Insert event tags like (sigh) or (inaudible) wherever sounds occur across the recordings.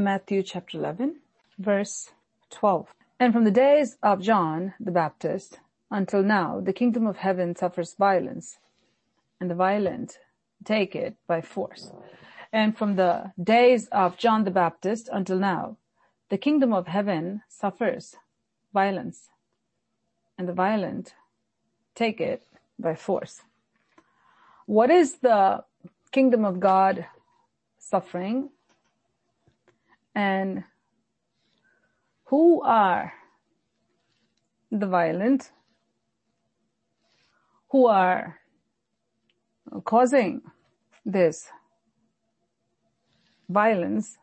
Matthew chapter 11, verse 12. And from the days of John the Baptist until now, the kingdom of heaven suffers violence, and the violent take it by force. And from the days of John the Baptist until now, the kingdom of heaven suffers violence, and the violent take it by force. What is the kingdom of God suffering? And who are the violent who are causing this violence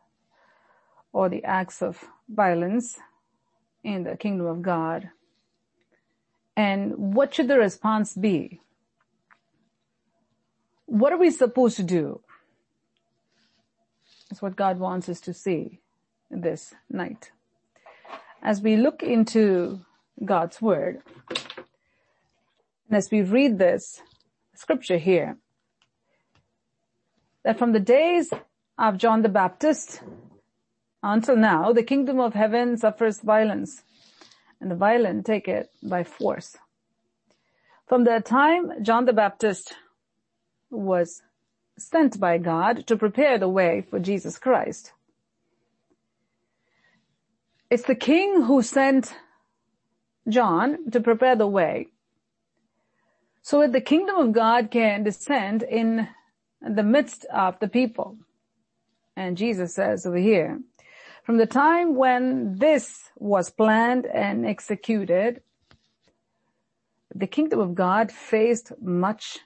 or the acts of violence in the kingdom of God? And what should the response be? What are we supposed to do? That's what God wants us to see this night. As we look into God's word, and as we read this scripture here, that from the days of John the Baptist until now, the kingdom of heaven suffers violence and the violent take it by force. From the time John the Baptist was sent by God to prepare the way for Jesus Christ, it's the king who sent John to prepare the way so that the kingdom of God can descend in the midst of the people. And Jesus says over here, from the time when this was planned and executed, the kingdom of God faced much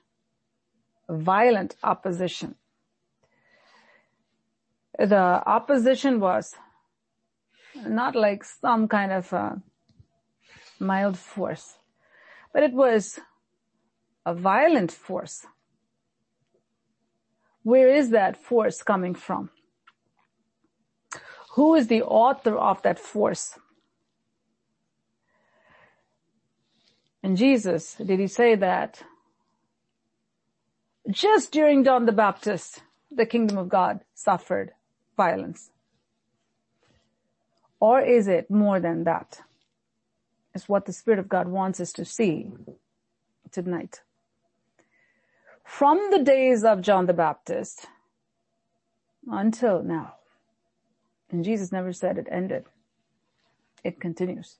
violent opposition. The opposition was not like some kind of a mild force, but it was a violent force. Where is that force coming from? Who is the author of that force? And Jesus, did he say that just during John the Baptist, the kingdom of God suffered violence? Or is it more than that? Is what the Spirit of God wants us to see tonight. From the days of John the Baptist until now, and Jesus never said it ended. It continues.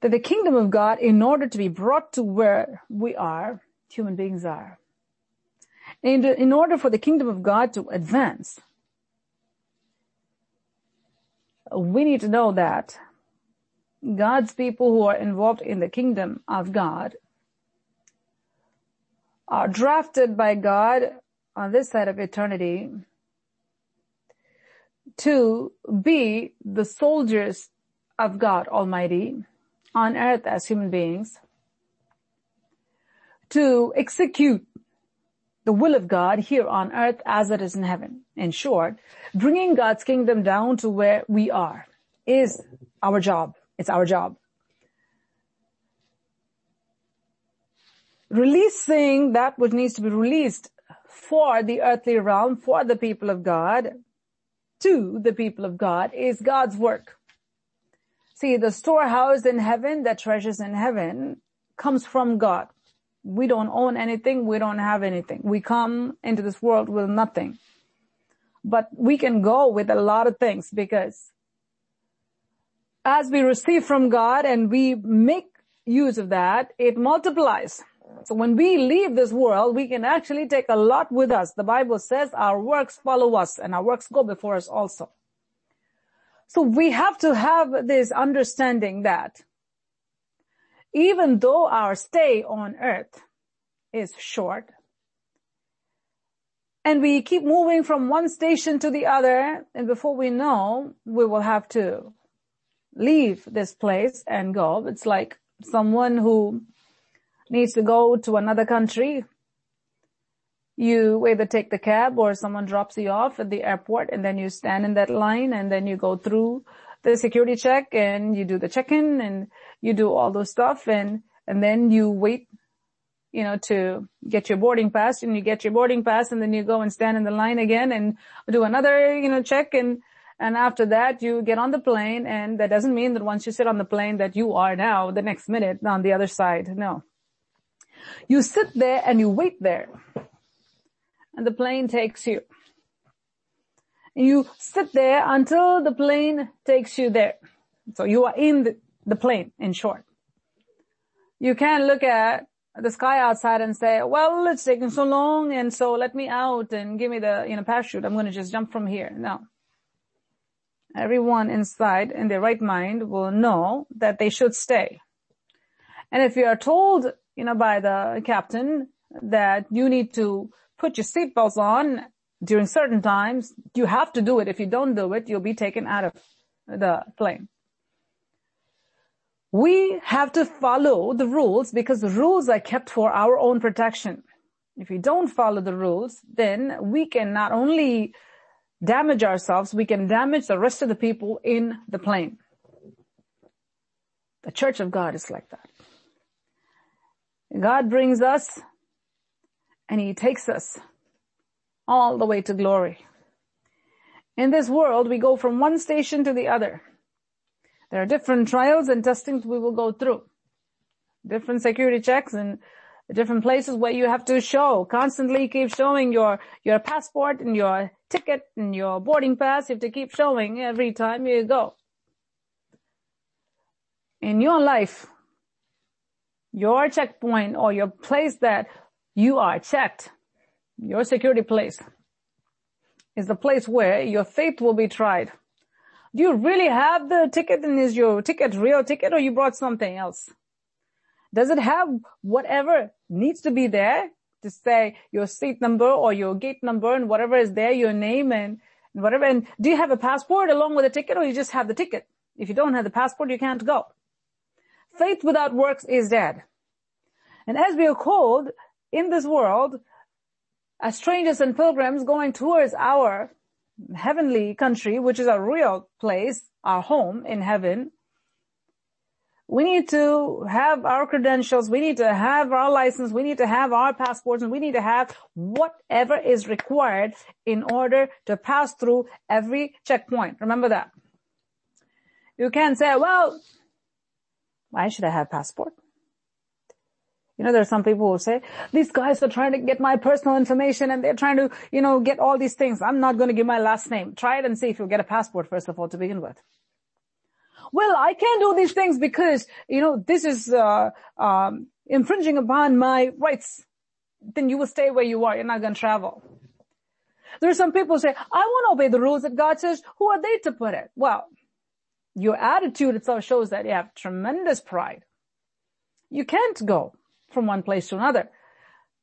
That the kingdom of God, in order to be brought to where we are, human beings are, and in order for the kingdom of God to advance, we need to know that God's people who are involved in the kingdom of God are drafted by God on this side of eternity to be the soldiers of God Almighty on earth as human beings, to execute the will of God here on earth as it is in heaven. In short, bringing God's kingdom down to where we are is our job. It's our job. Releasing that which needs to be released for the earthly realm, for the people of God, to the people of God is God's work. See, the storehouse in heaven, the treasures in heaven, comes from God. We don't own anything. We don't have anything. We come into this world with nothing. But we can go with a lot of things because as we receive from God and we make use of that, it multiplies. So when we leave this world, we can actually take a lot with us. The Bible says our works follow us and our works go before us also. So we have to have this understanding that even though our stay on earth is short and we keep moving from one station to the other and before we know, we will have to leave this place and go. It's like someone who needs to go to another country, you either take the cab or someone drops you off at the airport and then you stand in that line and then you go through the security check and you do the check-in and you do all those stuff and, and then you wait you know, to get your boarding pass and you get your boarding pass and then you go and stand in the line again and do another, you know, check and, and after that you get on the plane and that doesn't mean that once you sit on the plane that you are now the next minute on the other side. No. You sit there and you wait there and the plane takes you. You sit there until the plane takes you there. So you are in the, the plane in short. You can't look at the sky outside and say, well, it's taking so long and so let me out and give me the, you know, parachute. I'm going to just jump from here. No. Everyone inside in their right mind will know that they should stay. And if you are told, you know, by the captain that you need to put your seatbelts on during certain times, you have to do it. If you don't do it, you'll be taken out of the plane. We have to follow the rules because the rules are kept for our own protection. If we don't follow the rules, then we can not only damage ourselves, we can damage the rest of the people in the plane. The church of God is like that. God brings us and he takes us all the way to glory. In this world, we go from one station to the other. There are different trials and testings we will go through. Different security checks and different places where you have to show, constantly keep showing your, your passport and your ticket and your boarding pass. You have to keep showing every time you go. In your life, your checkpoint or your place that you are checked, your security place is the place where your faith will be tried. Do you really have the ticket and is your ticket real ticket or you brought something else? Does it have whatever needs to be there to say your seat number or your gate number and whatever is there, your name and whatever. And do you have a passport along with a ticket or you just have the ticket? If you don't have the passport, you can't go. Faith without works is dead. And as we are called in this world, as strangers and pilgrims going towards our heavenly country, which is a real place, our home in heaven, we need to have our credentials, we need to have our license, we need to have our passports, and we need to have whatever is required in order to pass through every checkpoint. Remember that. You can't say, well, why should I have passport? You know, there are some people who say, these guys are trying to get my personal information and they're trying to, you know, get all these things. I'm not going to give my last name. Try it and see if you'll get a passport first of all to begin with. Well, I can't do these things because, you know, this is, uh, um, infringing upon my rights. Then you will stay where you are. You're not going to travel. There are some people who say, I want to obey the rules that God says. Who are they to put it? Well, your attitude itself shows that you have tremendous pride. You can't go from one place to another.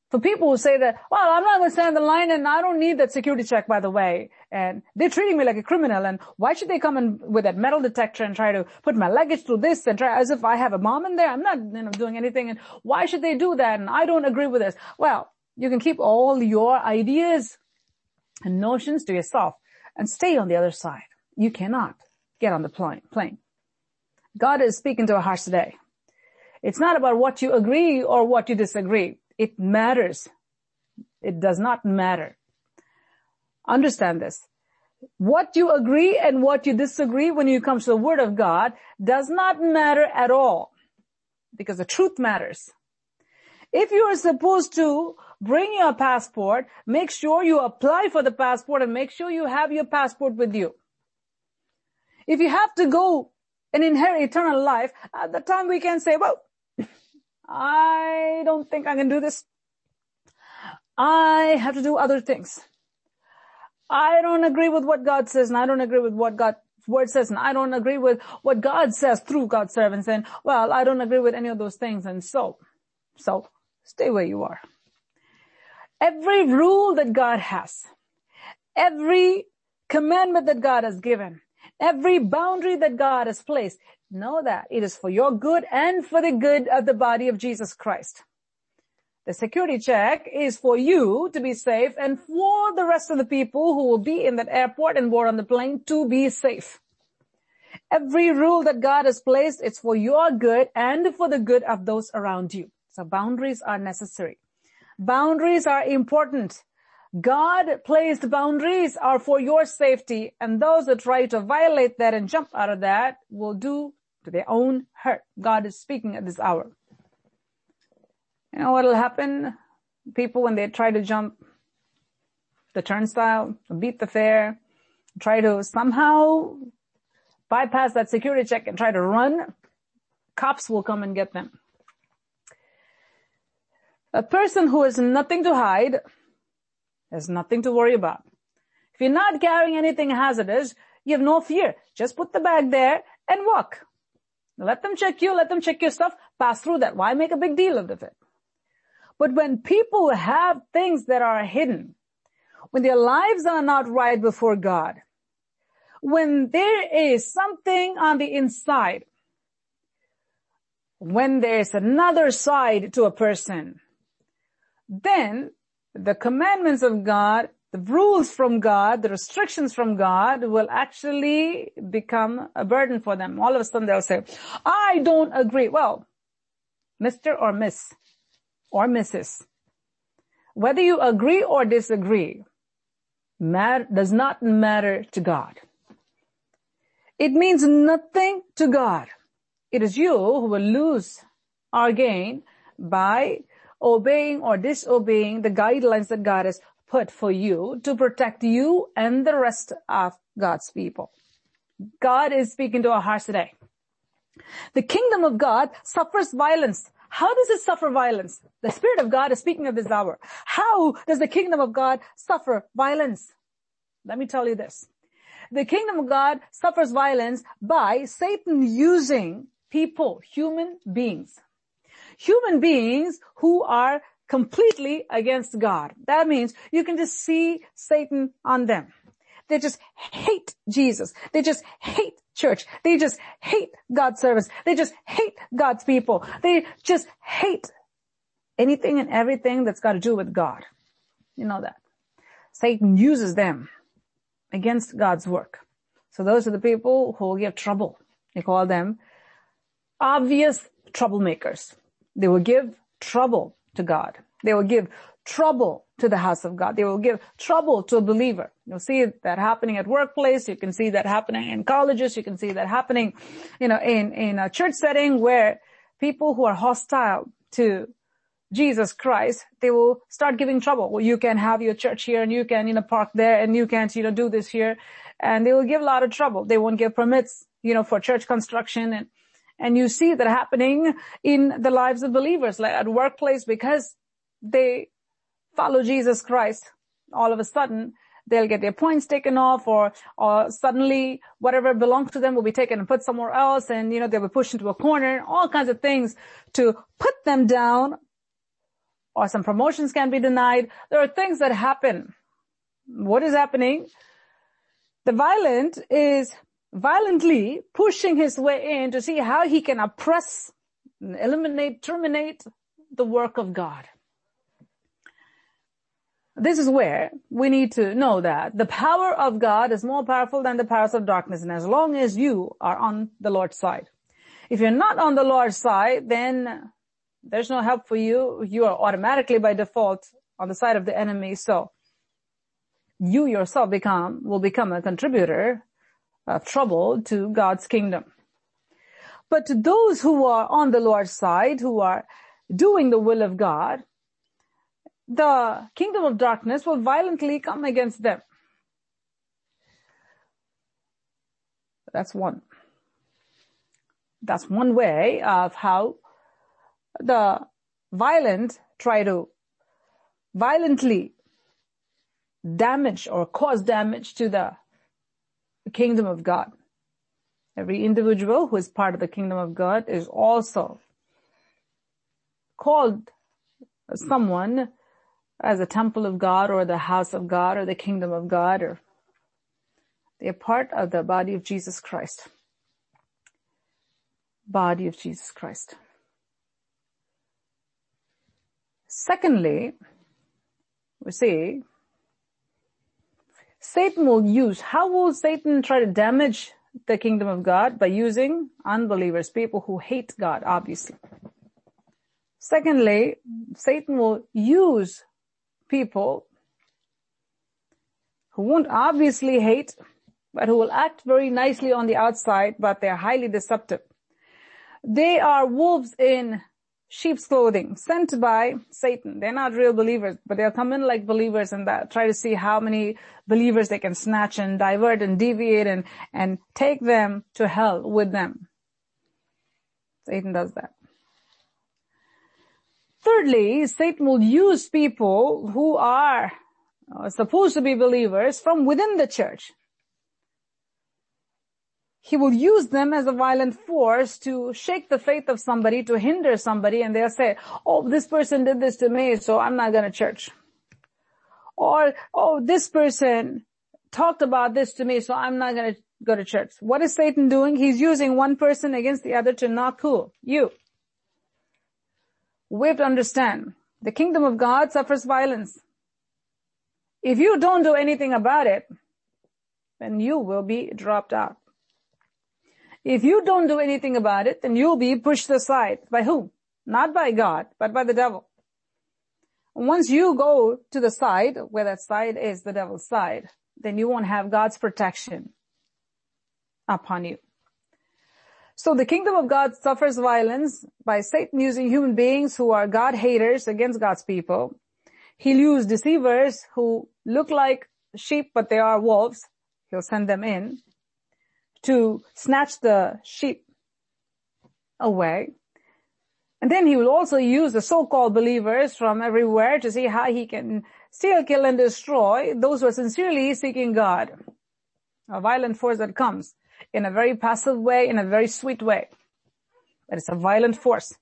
For people who say that, well, I'm not going to stand in the line and I don't need that security check, by the way. And they're treating me like a criminal. And why should they come in with that metal detector and try to put my luggage through this and try as if I have a mom in there? I'm not, you know, doing anything. And why should they do that? And I don't agree with this. Well, you can keep all your ideas and notions to yourself and stay on the other side. You cannot get on the plane. God is speaking to our hearts today. It's not about what you agree or what you disagree. It matters. It does not matter. Understand this. What you agree and what you disagree when you come to the word of God does not matter at all because the truth matters. If you are supposed to bring your passport, make sure you apply for the passport and make sure you have your passport with you. If you have to go and inherit eternal life, at the time we can say, well, I don't think I can do this. I have to do other things. I don't agree with what God says and I don't agree with what God's word says and I don't agree with what God says through God's servants and well, I don't agree with any of those things and so, so stay where you are. Every rule that God has, every commandment that God has given, every boundary that God has placed Know that it is for your good and for the good of the body of Jesus Christ. The security check is for you to be safe and for the rest of the people who will be in that airport and board on the plane to be safe. Every rule that God has placed, it's for your good and for the good of those around you. So boundaries are necessary. Boundaries are important. God placed boundaries are for your safety and those that try to violate that and jump out of that will do to their own hurt. God is speaking at this hour. You know what will happen? People when they try to jump the turnstile, beat the fare, try to somehow bypass that security check and try to run, cops will come and get them. A person who has nothing to hide has nothing to worry about. If you're not carrying anything hazardous, you have no fear. Just put the bag there and walk. Let them check you, let them check your stuff, pass through that. Why make a big deal out of it? But when people have things that are hidden, when their lives are not right before God, when there is something on the inside, when there's another side to a person, then the commandments of God, the rules from God, the restrictions from God will actually become a burden for them. All of a sudden they'll say, I don't agree. Well, Mr. or Miss or Mrs. Whether you agree or disagree matter, does not matter to God. It means nothing to God. It is you who will lose or gain by obeying or disobeying the guidelines that God has put for you to protect you and the rest of God's people. God is speaking to our hearts today. The kingdom of God suffers violence. How does it suffer violence? The Spirit of God is speaking of this hour. How does the kingdom of God suffer violence? Let me tell you this. The kingdom of God suffers violence by Satan using people, human beings, human beings who are completely against God. That means you can just see Satan on them. They just hate Jesus. They just hate church. They just hate God's service. They just hate God's people. They just hate anything and everything that's got to do with God. You know that. Satan uses them against God's work. So those are the people who will give trouble. They call them obvious troublemakers. They will give trouble to God. They will give trouble to the house of God. They will give trouble to a believer. You'll see that happening at workplace. You can see that happening in colleges. You can see that happening, you know, in, in a church setting where people who are hostile to Jesus Christ, they will start giving trouble. Well, you can have your church here and you can, you know, park there and you can't, you know, do this here. And they will give a lot of trouble. They won't give permits, you know, for church construction and, and you see that happening in the lives of believers, like at workplace, because they follow Jesus Christ. All of a sudden, they'll get their points taken off or, or suddenly whatever belongs to them will be taken and put somewhere else and, you know, they'll be pushed into a corner, all kinds of things to put them down or some promotions can be denied. There are things that happen. What is happening? The violent is violently pushing his way in to see how he can oppress, eliminate, terminate the work of God. This is where we need to know that the power of God is more powerful than the powers of darkness. And as long as you are on the Lord's side, if you're not on the Lord's side, then there's no help for you. You are automatically by default on the side of the enemy. So you yourself become, will become a contributor of trouble to God's kingdom. But to those who are on the Lord's side, who are doing the will of God, the kingdom of darkness will violently come against them. That's one. That's one way of how the violent try to violently damage or cause damage to the kingdom of God. Every individual who is part of the kingdom of God is also called someone as a temple of God or the house of God or the kingdom of God or they are part of the body of Jesus Christ. Body of Jesus Christ. Secondly, we see Satan will use, how will Satan try to damage the kingdom of God? By using unbelievers, people who hate God, obviously. Secondly, Satan will use people who won't obviously hate, but who will act very nicely on the outside, but they're highly deceptive. They are wolves in sheep's clothing sent by Satan. They're not real believers, but they'll come in like believers and that, try to see how many believers they can snatch and divert and deviate and, and take them to hell with them. Satan does that. Thirdly, Satan will use people who are uh, supposed to be believers from within the church he will use them as a violent force to shake the faith of somebody, to hinder somebody, and they'll say, oh, this person did this to me, so I'm not going to church. Or, oh, this person talked about this to me, so I'm not going to go to church. What is Satan doing? He's using one person against the other to not cool. You. We have to understand, the kingdom of God suffers violence. If you don't do anything about it, then you will be dropped out. If you don't do anything about it, then you'll be pushed aside. By whom? Not by God, but by the devil. Once you go to the side, where that side is the devil's side, then you won't have God's protection upon you. So the kingdom of God suffers violence by Satan using human beings who are God haters against God's people. He'll use deceivers who look like sheep, but they are wolves. He'll send them in to snatch the sheep away. And then he will also use the so-called believers from everywhere to see how he can steal, kill, and destroy those who are sincerely seeking God. A violent force that comes in a very passive way, in a very sweet way. But it's a violent force.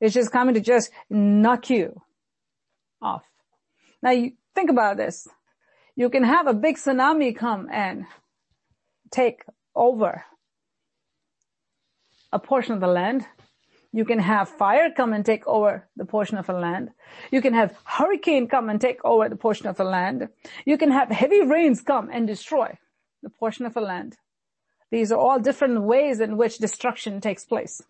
It's just coming to just knock you off. Now you think about this. You can have a big tsunami come and take over a portion of the land. You can have fire come and take over the portion of the land. You can have hurricane come and take over the portion of the land. You can have heavy rains come and destroy the portion of the land. These are all different ways in which destruction takes place.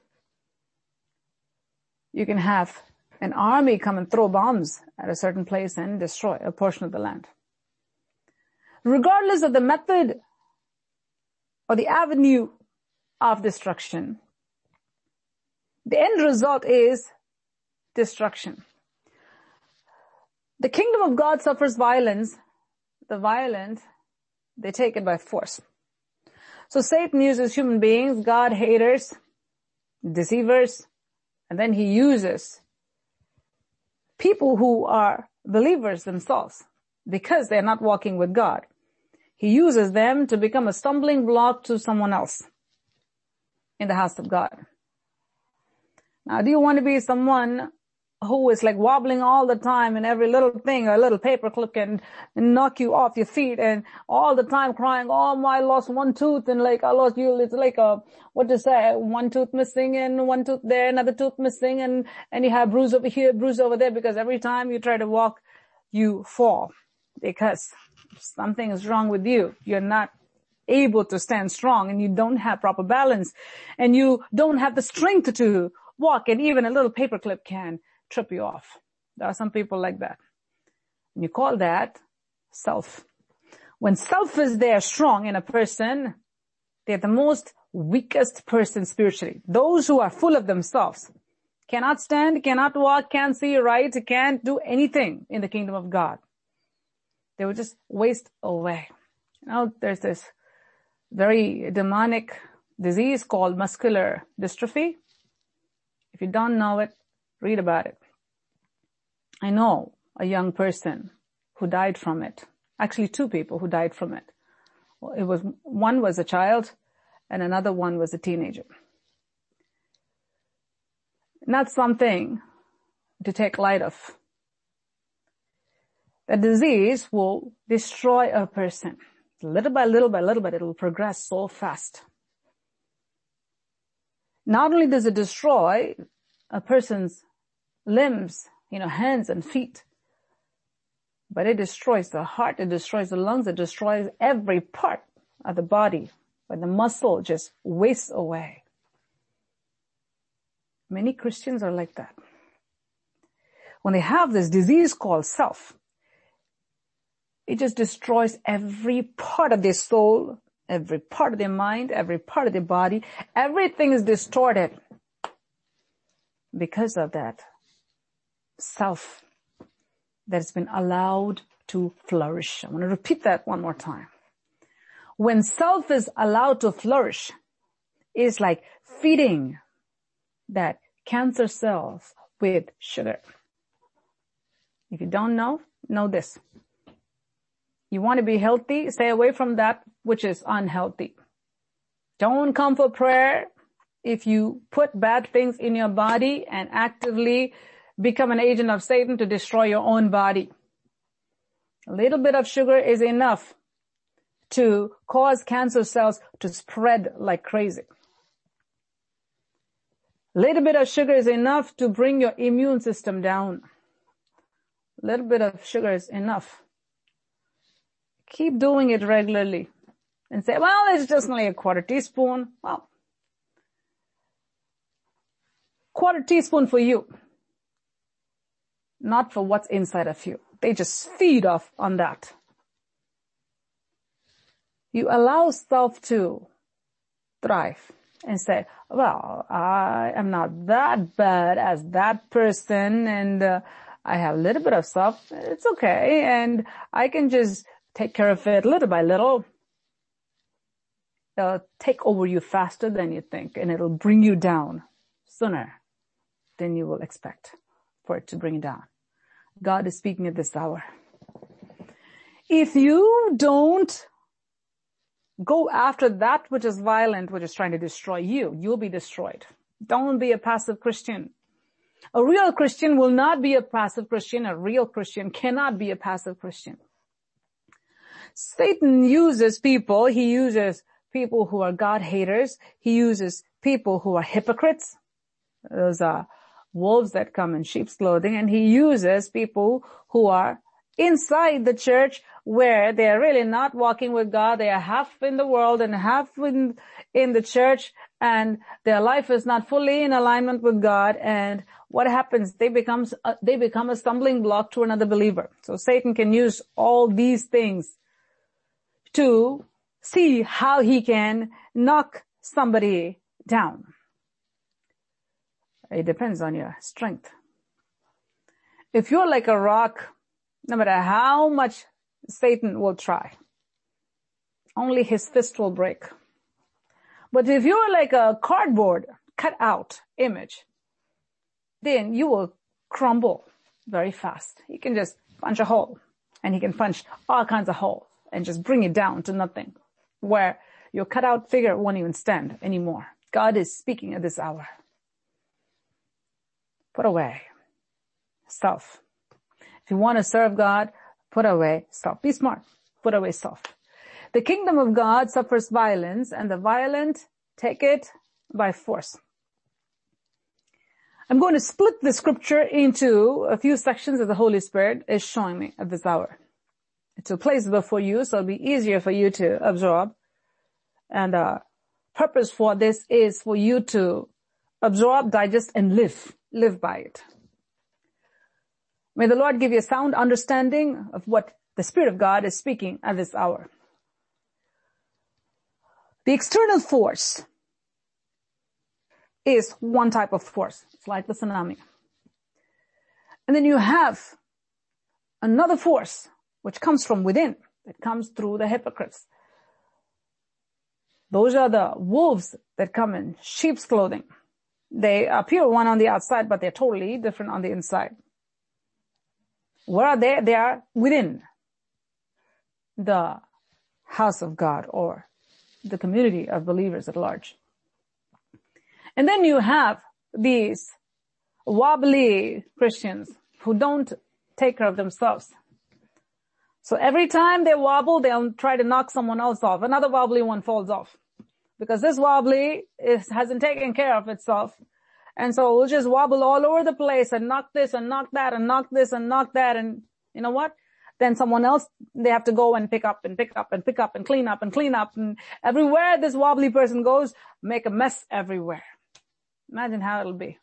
You can have an army come and throw bombs at a certain place and destroy a portion of the land. Regardless of the method or the avenue of destruction. The end result is destruction. The kingdom of God suffers violence. The violent, they take it by force. So Satan uses human beings, God haters, deceivers, and then he uses people who are believers themselves because they're not walking with God. He uses them to become a stumbling block to someone else in the house of God. Now, do you want to be someone who is like wobbling all the time and every little thing, a little paperclip can knock you off your feet and all the time crying, oh, my, I lost one tooth and like I lost you. It's like a, what to say, one tooth missing and one tooth there, another tooth missing and, and you have bruise over here, bruise over there because every time you try to walk, you fall because something is wrong with you. You're not able to stand strong and you don't have proper balance and you don't have the strength to walk and even a little paperclip can trip you off. There are some people like that. And you call that self. When self is there strong in a person, they're the most weakest person spiritually. Those who are full of themselves cannot stand, cannot walk, can't see right, can't do anything in the kingdom of God. They would just waste away. You know, there's this very demonic disease called muscular dystrophy. If you don't know it, read about it. I know a young person who died from it. Actually, two people who died from it. It was, one was a child and another one was a teenager. Not something to take light of. The disease will destroy a person. Little by little by little, but it will progress so fast. Not only does it destroy a person's limbs, you know, hands and feet, but it destroys the heart, it destroys the lungs, it destroys every part of the body, but the muscle just wastes away. Many Christians are like that. when they have this disease called self, it just destroys every part of their soul, every part of their mind, every part of their body. Everything is distorted because of that self that has been allowed to flourish. I want to repeat that one more time. When self is allowed to flourish, it's like feeding that cancer cells with sugar. If you don't know, know this. You want to be healthy, stay away from that which is unhealthy. Don't come for prayer if you put bad things in your body and actively become an agent of Satan to destroy your own body. A little bit of sugar is enough to cause cancer cells to spread like crazy. A little bit of sugar is enough to bring your immune system down. A little bit of sugar is enough. Keep doing it regularly and say, well, it's just only a quarter teaspoon. Well, quarter teaspoon for you, not for what's inside of you. They just feed off on that. You allow self to thrive and say, well, I am not that bad as that person and uh, I have a little bit of self. It's okay. And I can just take care of it little by little. It'll take over you faster than you think and it'll bring you down sooner than you will expect for it to bring you down. God is speaking at this hour. If you don't go after that which is violent, which is trying to destroy you, you'll be destroyed. Don't be a passive Christian. A real Christian will not be a passive Christian. A real Christian cannot be a passive Christian. Satan uses people, he uses people who are God haters. He uses people who are hypocrites. Those are wolves that come in sheep's clothing and he uses people who are inside the church where they are really not walking with God. They are half in the world and half in, in the church and their life is not fully in alignment with God. And what happens? They becomes, uh, they become a stumbling block to another believer. So Satan can use all these things to see how he can knock somebody down. It depends on your strength. If you're like a rock, no matter how much Satan will try, only his fist will break. But if you're like a cardboard cut out image, then you will crumble very fast. He can just punch a hole and he can punch all kinds of holes and just bring it down to nothing where your cutout figure won't even stand anymore. God is speaking at this hour. Put away self. If you want to serve God, put away self. Be smart. Put away self. The kingdom of God suffers violence and the violent take it by force. I'm going to split the scripture into a few sections that the Holy Spirit is showing me at this hour. It's a place before you, so it'll be easier for you to absorb. And uh, purpose for this is for you to absorb, digest, and live live by it. May the Lord give you a sound understanding of what the Spirit of God is speaking at this hour. The external force is one type of force. It's like the tsunami. And then you have another force which comes from within. It comes through the hypocrites. Those are the wolves that come in sheep's clothing. They appear one on the outside, but they're totally different on the inside. Where are they? They are within the house of God or the community of believers at large. And then you have these wobbly Christians who don't take care of themselves. So every time they wobble, they'll try to knock someone else off. Another wobbly one falls off because this wobbly is, hasn't taken care of itself. And so we'll just wobble all over the place and knock this and knock that and knock this and knock that. And you know what? Then someone else, they have to go and pick up and pick up and pick up and clean up and clean up. And everywhere this wobbly person goes, make a mess everywhere. Imagine how it'll be.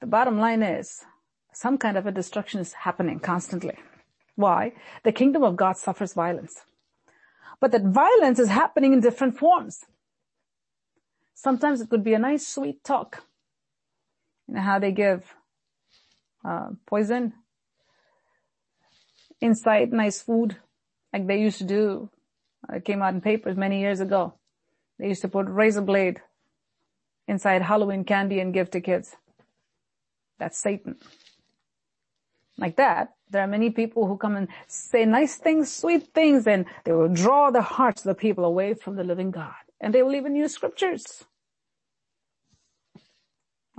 the bottom line is some kind of a destruction is happening constantly. Why? The kingdom of God suffers violence. But that violence is happening in different forms. Sometimes it could be a nice sweet talk. You know how they give uh, poison inside nice food like they used to do. It came out in papers many years ago. They used to put razor blade inside Halloween candy and give to kids. That's Satan. Like that, there are many people who come and say nice things, sweet things, and they will draw the hearts of the people away from the living God. And they will even use scriptures.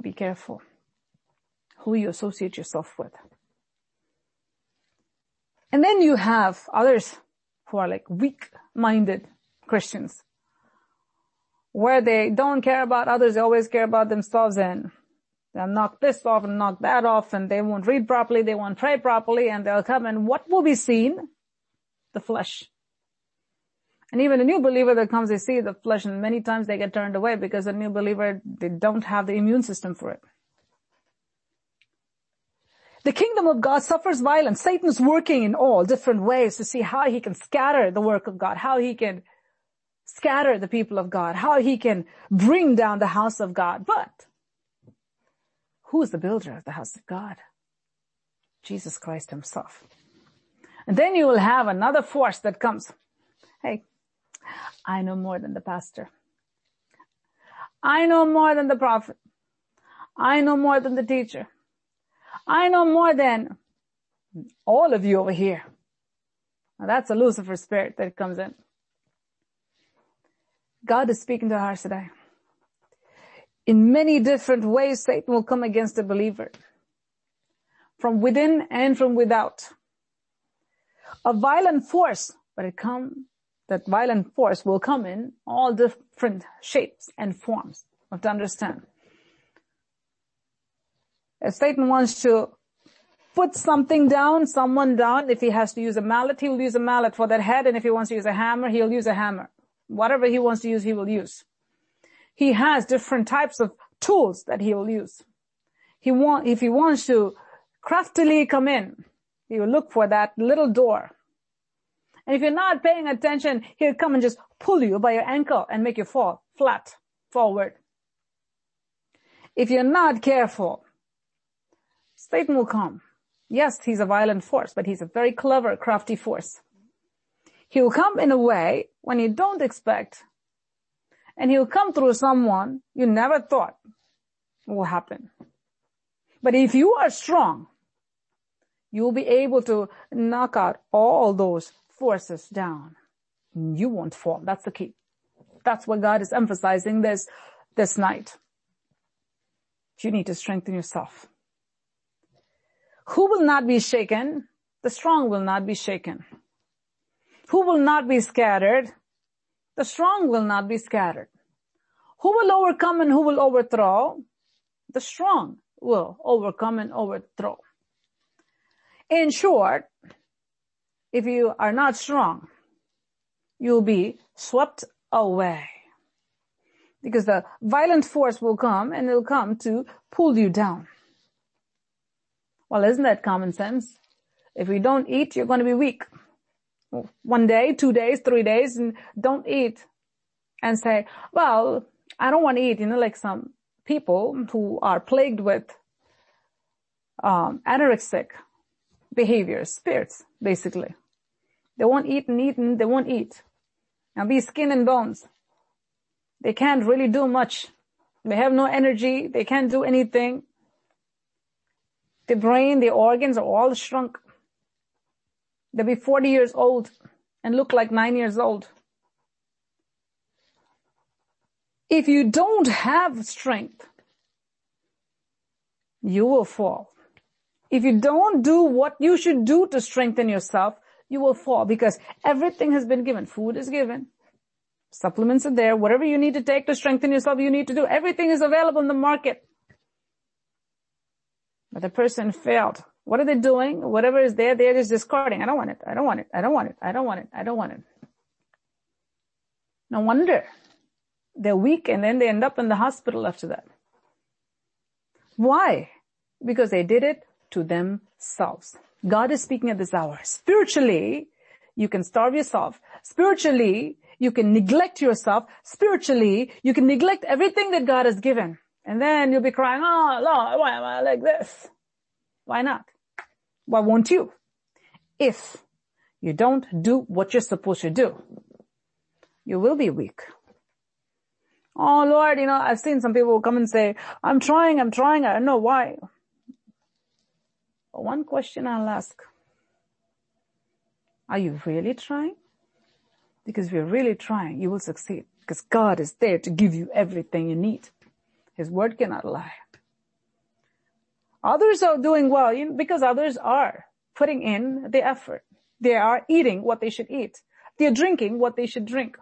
Be careful who you associate yourself with. And then you have others who are like weak-minded Christians where they don't care about others, they always care about themselves and they'll knock this off and knock that off and they won't read properly, they won't pray properly and they'll come and what will be seen? The flesh. And even a new believer that comes, they see the flesh and many times they get turned away because a new believer, they don't have the immune system for it. The kingdom of God suffers violence. Satan's working in all different ways to see how he can scatter the work of God, how he can scatter the people of God, how he can bring down the house of God. But who is the builder of the house of God? Jesus Christ himself. And then you will have another force that comes. Hey, I know more than the pastor. I know more than the prophet. I know more than the teacher. I know more than all of you over here. Now that's a Lucifer spirit that comes in. God is speaking to our today. In many different ways, Satan will come against the believer. From within and from without. A violent force, but it come, that violent force will come in all different shapes and forms. You have to understand. If Satan wants to put something down, someone down, if he has to use a mallet, he will use a mallet for that head, and if he wants to use a hammer, he'll use a hammer. Whatever he wants to use, he will use. He has different types of tools that he will use. He want, if he wants to craftily come in, he will look for that little door. And if you're not paying attention, he'll come and just pull you by your ankle and make you fall flat forward. If you're not careful, Satan will come. Yes, he's a violent force, but he's a very clever, crafty force. He will come in a way when you don't expect, and he'll come through someone you never thought will happen. But if you are strong, you will be able to knock out all those forces down. You won't fall. That's the key. That's what God is emphasizing this, this night. You need to strengthen yourself. Who will not be shaken? The strong will not be shaken. Who will not be scattered? The strong will not be scattered. Who will overcome and who will overthrow? The strong will overcome and overthrow. In short, if you are not strong, you'll be swept away. Because the violent force will come and it'll come to pull you down. Well, isn't that common sense? If you don't eat, you're going to be weak. One day, two days, three days, and don't eat. And say, well, I don't want to eat, you know, like some people who are plagued with um, anorexic behaviors, spirits, basically. They won't eat and eat and they won't eat. And be skin and bones. They can't really do much. They have no energy. They can't do anything. The brain, the organs are all shrunk. They'll be 40 years old and look like nine years old. If you don't have strength, you will fall. If you don't do what you should do to strengthen yourself, you will fall because everything has been given. Food is given. Supplements are there. Whatever you need to take to strengthen yourself, you need to do. Everything is available in the market. But the person failed. What are they doing? Whatever is there, they're just discarding. I don't want it. I don't want it. I don't want it. I don't want it. I don't want it. No wonder they're weak and then they end up in the hospital after that. Why? Because they did it to themselves. God is speaking at this hour. Spiritually, you can starve yourself. Spiritually, you can neglect yourself. Spiritually, you can neglect everything that God has given. And then you'll be crying, oh Lord, why am I like this? Why not? Why won't you? If you don't do what you're supposed to do, you will be weak. Oh Lord, you know, I've seen some people come and say, I'm trying, I'm trying, I don't know why. But one question I'll ask. Are you really trying? Because if you're really trying, you will succeed because God is there to give you everything you need. His word cannot lie. Others are doing well because others are putting in the effort. They are eating what they should eat. They're drinking what they should drink.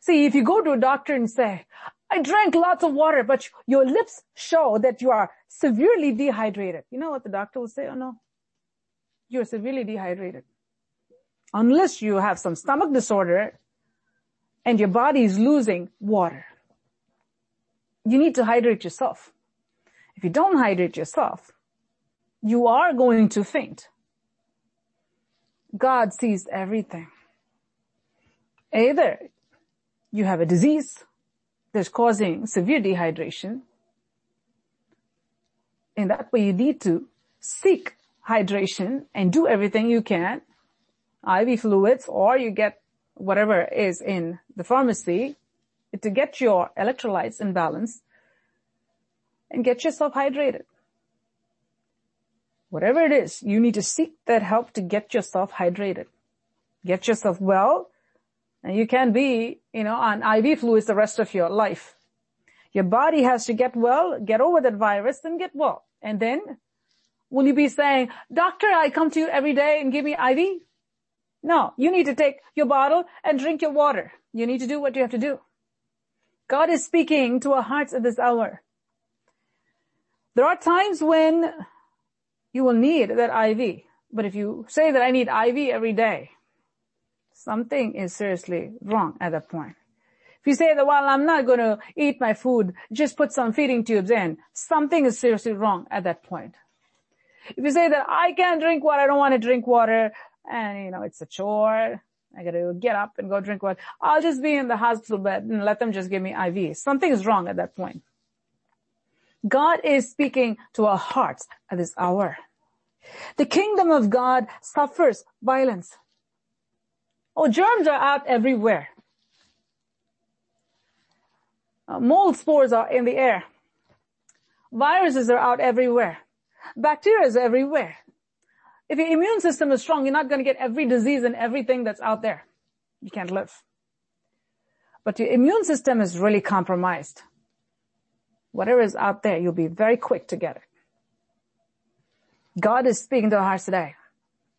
See, if you go to a doctor and say, I drank lots of water, but your lips show that you are severely dehydrated. You know what the doctor will say? Oh no, you're severely dehydrated. Unless you have some stomach disorder and your body is losing water. You need to hydrate yourself. If you don't hydrate yourself, you are going to faint. God sees everything. Either you have a disease that's causing severe dehydration. In that way, you need to seek hydration and do everything you can, IV fluids, or you get whatever is in the pharmacy to get your electrolytes in balance and get yourself hydrated. Whatever it is, you need to seek that help to get yourself hydrated. Get yourself well and you can be, you know, on IV fluids the rest of your life. Your body has to get well, get over that virus, and get well. And then, will you be saying, doctor, I come to you every day and give me IV? No, you need to take your bottle and drink your water. You need to do what you have to do. God is speaking to our hearts at this hour. There are times when you will need that IV. But if you say that I need IV every day, something is seriously wrong at that point. If you say that, well, I'm not going to eat my food, just put some feeding tubes in, something is seriously wrong at that point. If you say that I can't drink water, I don't want to drink water, and you know, it's a chore, I gotta get up and go drink water, I'll just be in the hospital bed and let them just give me IV. Something is wrong at that point. God is speaking to our hearts at this hour. The kingdom of God suffers violence. Oh, germs are out everywhere. Uh, mold spores are in the air. Viruses are out everywhere. Bacteria is everywhere. If your immune system is strong, you're not going to get every disease and everything that's out there. You can't live. But your immune system is really compromised. Whatever is out there, you'll be very quick to get it. God is speaking to our hearts today.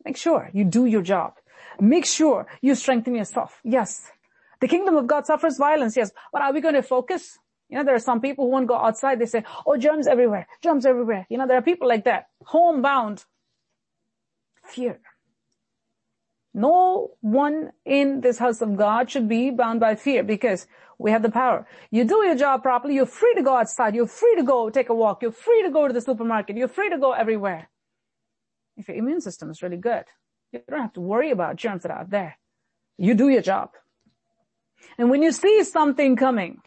Make sure you do your job. Make sure you strengthen yourself. Yes. The kingdom of God suffers violence. Yes. But are we going to focus? You know, there are some people who won't go outside. They say, oh, germs everywhere, germs everywhere. You know, there are people like that. Homebound. Fear. No one in this house of God should be bound by fear because we have the power. You do your job properly. You're free to go outside. You're free to go take a walk. You're free to go to the supermarket. You're free to go everywhere. If your immune system is really good, you don't have to worry about germs that are out there. You do your job. And when you see something coming,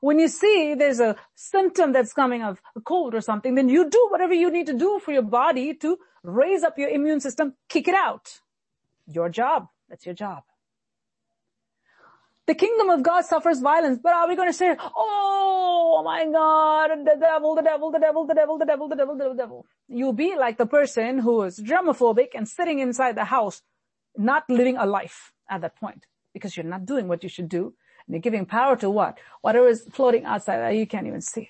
when you see there's a symptom that's coming of a cold or something, then you do whatever you need to do for your body to raise up your immune system, kick it out. Your job. That's your job. The kingdom of God suffers violence, but are we going to say, oh my God, the devil, the devil, the devil, the devil, the devil, the devil, the devil. You'll be like the person who is germophobic and sitting inside the house, not living a life at that point because you're not doing what you should do. And you're giving power to what? Whatever is floating outside that you can't even see.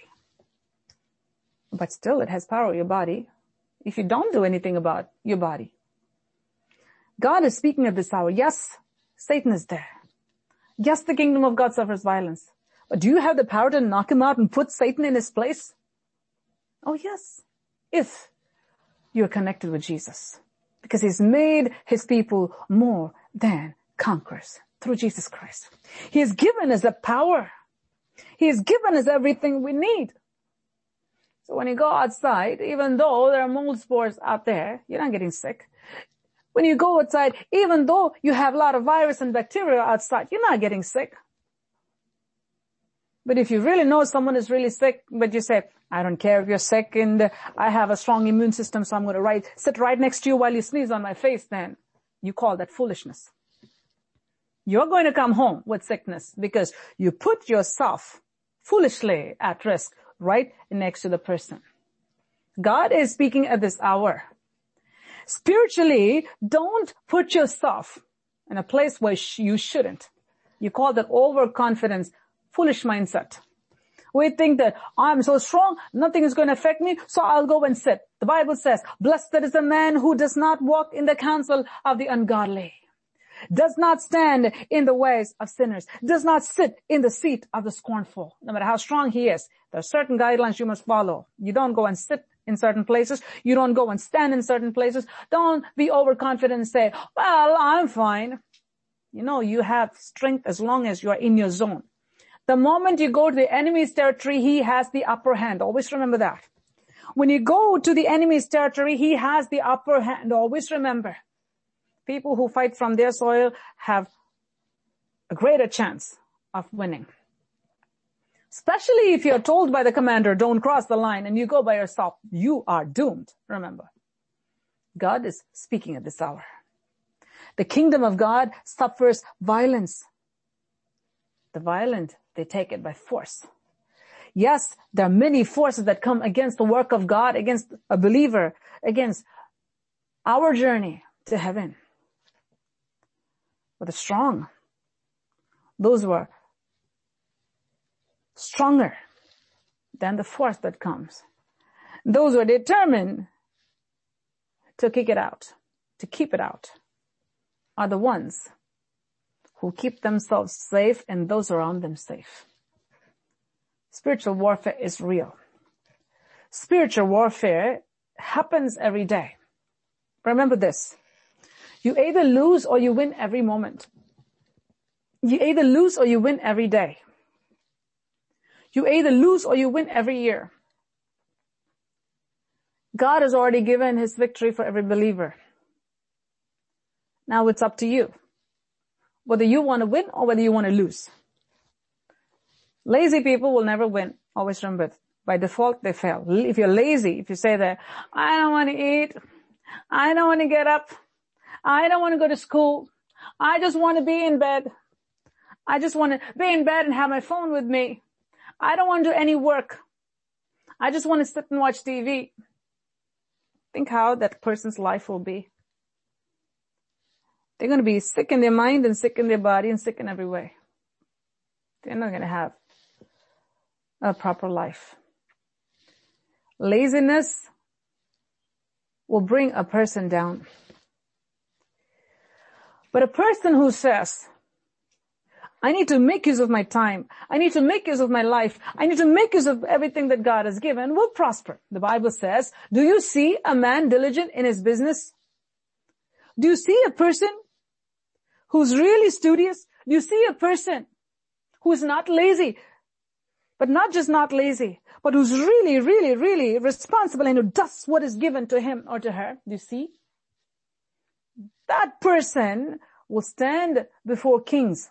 But still it has power over your body if you don't do anything about your body. God is speaking at this hour. Yes, Satan is there. Yes, the kingdom of God suffers violence. But do you have the power to knock him out and put Satan in his place? Oh yes. If you're connected with Jesus. Because he's made his people more than conquerors through Jesus Christ. He has given us the power. He has given us everything we need. So when you go outside, even though there are mold spores out there, you're not getting sick. When you go outside, even though you have a lot of virus and bacteria outside, you're not getting sick. But if you really know someone is really sick, but you say, I don't care if you're sick and I have a strong immune system, so I'm going to write, sit right next to you while you sneeze on my face, then you call that foolishness. You're going to come home with sickness because you put yourself foolishly at risk right next to the person. God is speaking at this hour. Spiritually, don't put yourself in a place where you shouldn't. You call that overconfidence foolish mindset. We think that I'm so strong, nothing is going to affect me, so I'll go and sit. The Bible says, blessed is the man who does not walk in the counsel of the ungodly, does not stand in the ways of sinners, does not sit in the seat of the scornful. No matter how strong he is, there are certain guidelines you must follow. You don't go and sit in certain places. You don't go and stand in certain places. Don't be overconfident and say, well, I'm fine. You know, you have strength as long as you are in your zone. The moment you go to the enemy's territory, he has the upper hand. Always remember that. When you go to the enemy's territory, he has the upper hand. Always remember. People who fight from their soil have a greater chance of winning. Especially if you're told by the commander, don't cross the line and you go by yourself, you are doomed. Remember. God is speaking at this hour. The kingdom of God suffers violence. The violent they take it by force. Yes, there are many forces that come against the work of God, against a believer, against our journey to heaven. But the strong, those who are stronger than the force that comes, those who are determined to kick it out, to keep it out, are the ones who keep themselves safe and those around them safe. Spiritual warfare is real. Spiritual warfare happens every day. Remember this. You either lose or you win every moment. You either lose or you win every day. You either lose or you win every year. God has already given his victory for every believer. Now it's up to you whether you want to win or whether you want to lose. Lazy people will never win. Always remember, by default they fail. If you're lazy, if you say that, I don't want to eat, I don't want to get up, I don't want to go to school, I just want to be in bed, I just want to be in bed and have my phone with me, I don't want to do any work, I just want to sit and watch TV. Think how that person's life will be. They're going to be sick in their mind and sick in their body and sick in every way. They're not going to have a proper life. Laziness will bring a person down. But a person who says, I need to make use of my time. I need to make use of my life. I need to make use of everything that God has given will prosper. The Bible says, do you see a man diligent in his business? Do you see a person who's really studious, Do you see a person who's not lazy, but not just not lazy, but who's really, really, really responsible and who does what is given to him or to her. Do you see? That person will stand before kings.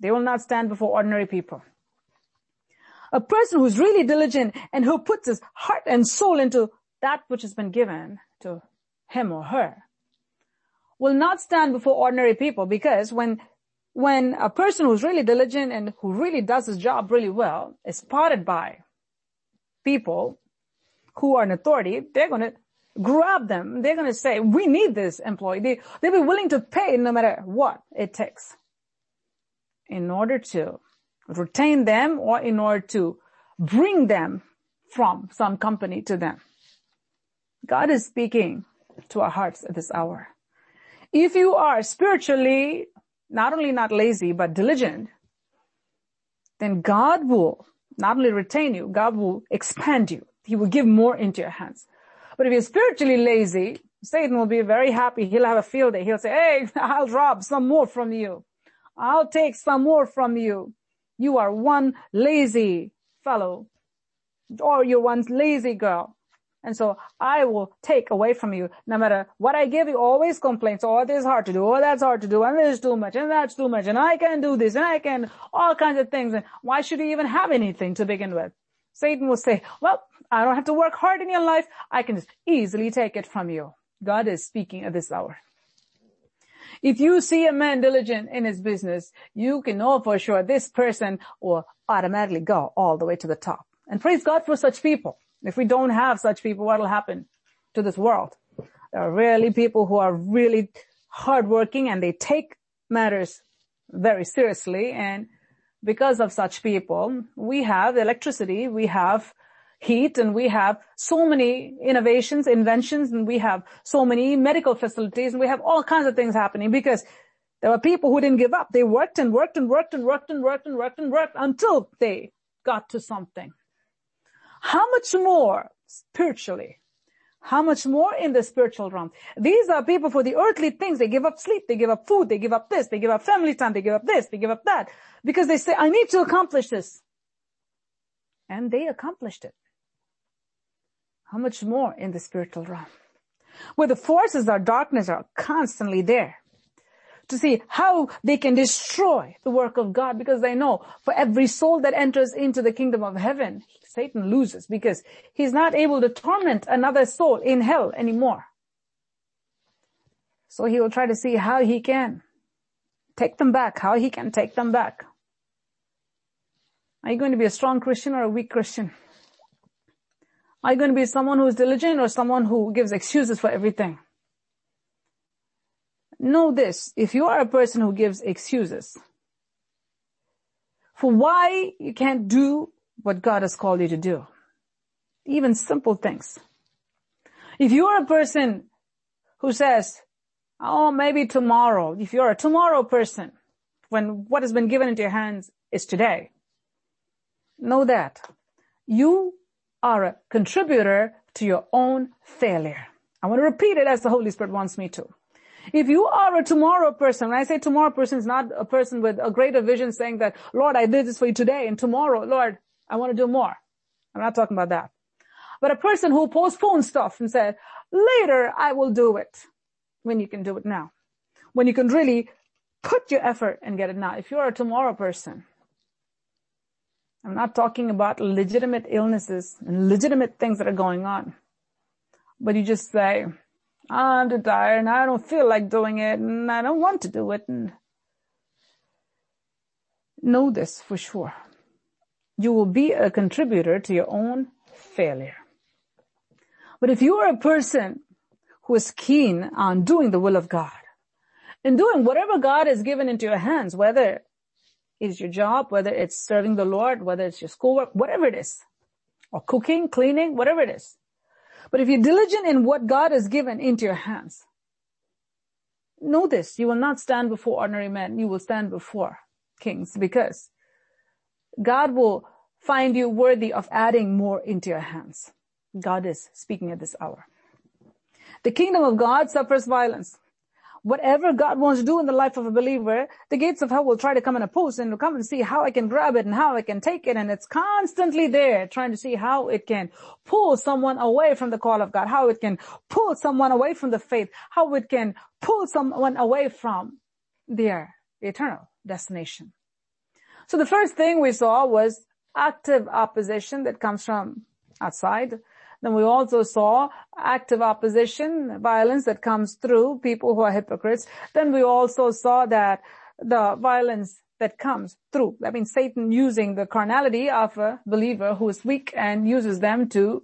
They will not stand before ordinary people. A person who's really diligent and who puts his heart and soul into that which has been given to him or her will not stand before ordinary people because when when a person who's really diligent and who really does his job really well is spotted by people who are in authority, they're going to grab them. They're going to say, we need this employee. They, they'll be willing to pay no matter what it takes in order to retain them or in order to bring them from some company to them. God is speaking to our hearts at this hour. If you are spiritually not only not lazy, but diligent, then God will not only retain you, God will expand you. He will give more into your hands. But if you're spiritually lazy, Satan will be very happy. He'll have a field day. He'll say, Hey, (laughs) I'll rob some more from you. I'll take some more from you. You are one lazy fellow or you're one lazy girl. And so I will take away from you. No matter what I give you, always complaints. Oh, this is hard to do. Oh, that's hard to do. And this is too much. And that's too much. And I can do this. And I can all kinds of things. And why should you even have anything to begin with? Satan will say, well, I don't have to work hard in your life. I can just easily take it from you. God is speaking at this hour. If you see a man diligent in his business, you can know for sure this person will automatically go all the way to the top. And praise God for such people. If we don't have such people, what will happen to this world? There are really people who are really hardworking and they take matters very seriously. And because of such people, we have electricity, we have heat and we have so many innovations, inventions, and we have so many medical facilities and we have all kinds of things happening because there were people who didn't give up. They worked and worked and worked and worked and worked and worked and worked until they got to something. How much more spiritually? How much more in the spiritual realm? These are people for the earthly things. They give up sleep. They give up food. They give up this. They give up family time. They give up this. They give up that because they say, I need to accomplish this. And they accomplished it. How much more in the spiritual realm? Where the forces of darkness are constantly there to see how they can destroy the work of God because they know for every soul that enters into the kingdom of heaven, Satan loses because he's not able to torment another soul in hell anymore. So he will try to see how he can take them back, how he can take them back. Are you going to be a strong Christian or a weak Christian? Are you going to be someone who is diligent or someone who gives excuses for everything? Know this, if you are a person who gives excuses for why you can't do what God has called you to do, even simple things. If you are a person who says, oh, maybe tomorrow, if you're a tomorrow person, when what has been given into your hands is today, know that you are a contributor to your own failure. I want to repeat it as the Holy Spirit wants me to. If you are a tomorrow person, when I say tomorrow person is not a person with a greater vision saying that, Lord, I did this for you today and tomorrow, Lord, I want to do more. I'm not talking about that. But a person who postpones stuff and said, later I will do it when you can do it now. When you can really put your effort and get it now. If you're a tomorrow person, I'm not talking about legitimate illnesses and legitimate things that are going on. But you just say, I'm too tired and I don't feel like doing it and I don't want to do it. And know this for sure. You will be a contributor to your own failure. But if you are a person who is keen on doing the will of God and doing whatever God has given into your hands, whether it's your job, whether it's serving the Lord, whether it's your schoolwork, whatever it is, or cooking, cleaning, whatever it is, but if you're diligent in what God has given into your hands, know this, you will not stand before ordinary men, you will stand before kings because God will find you worthy of adding more into your hands. God is speaking at this hour. The kingdom of God suffers violence whatever God wants to do in the life of a believer, the gates of hell will try to come and oppose and will come and see how I can grab it and how I can take it. And it's constantly there trying to see how it can pull someone away from the call of God, how it can pull someone away from the faith, how it can pull someone away from their eternal destination. So the first thing we saw was active opposition that comes from outside. Then we also saw active opposition, violence that comes through people who are hypocrites. Then we also saw that the violence that comes through, I mean, Satan using the carnality of a believer who is weak and uses them to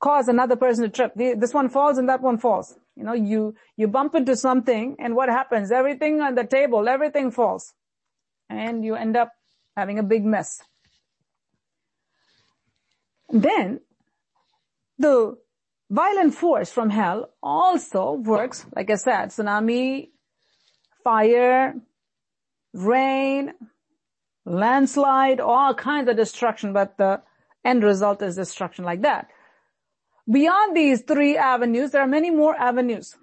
cause another person to trip. This one falls and that one falls. You know, you, you bump into something and what happens? Everything on the table, everything falls. And you end up having a big mess. Then the violent force from hell also works, like I said, tsunami, fire, rain, landslide, all kinds of destruction, but the end result is destruction like that. Beyond these three avenues, there are many more avenues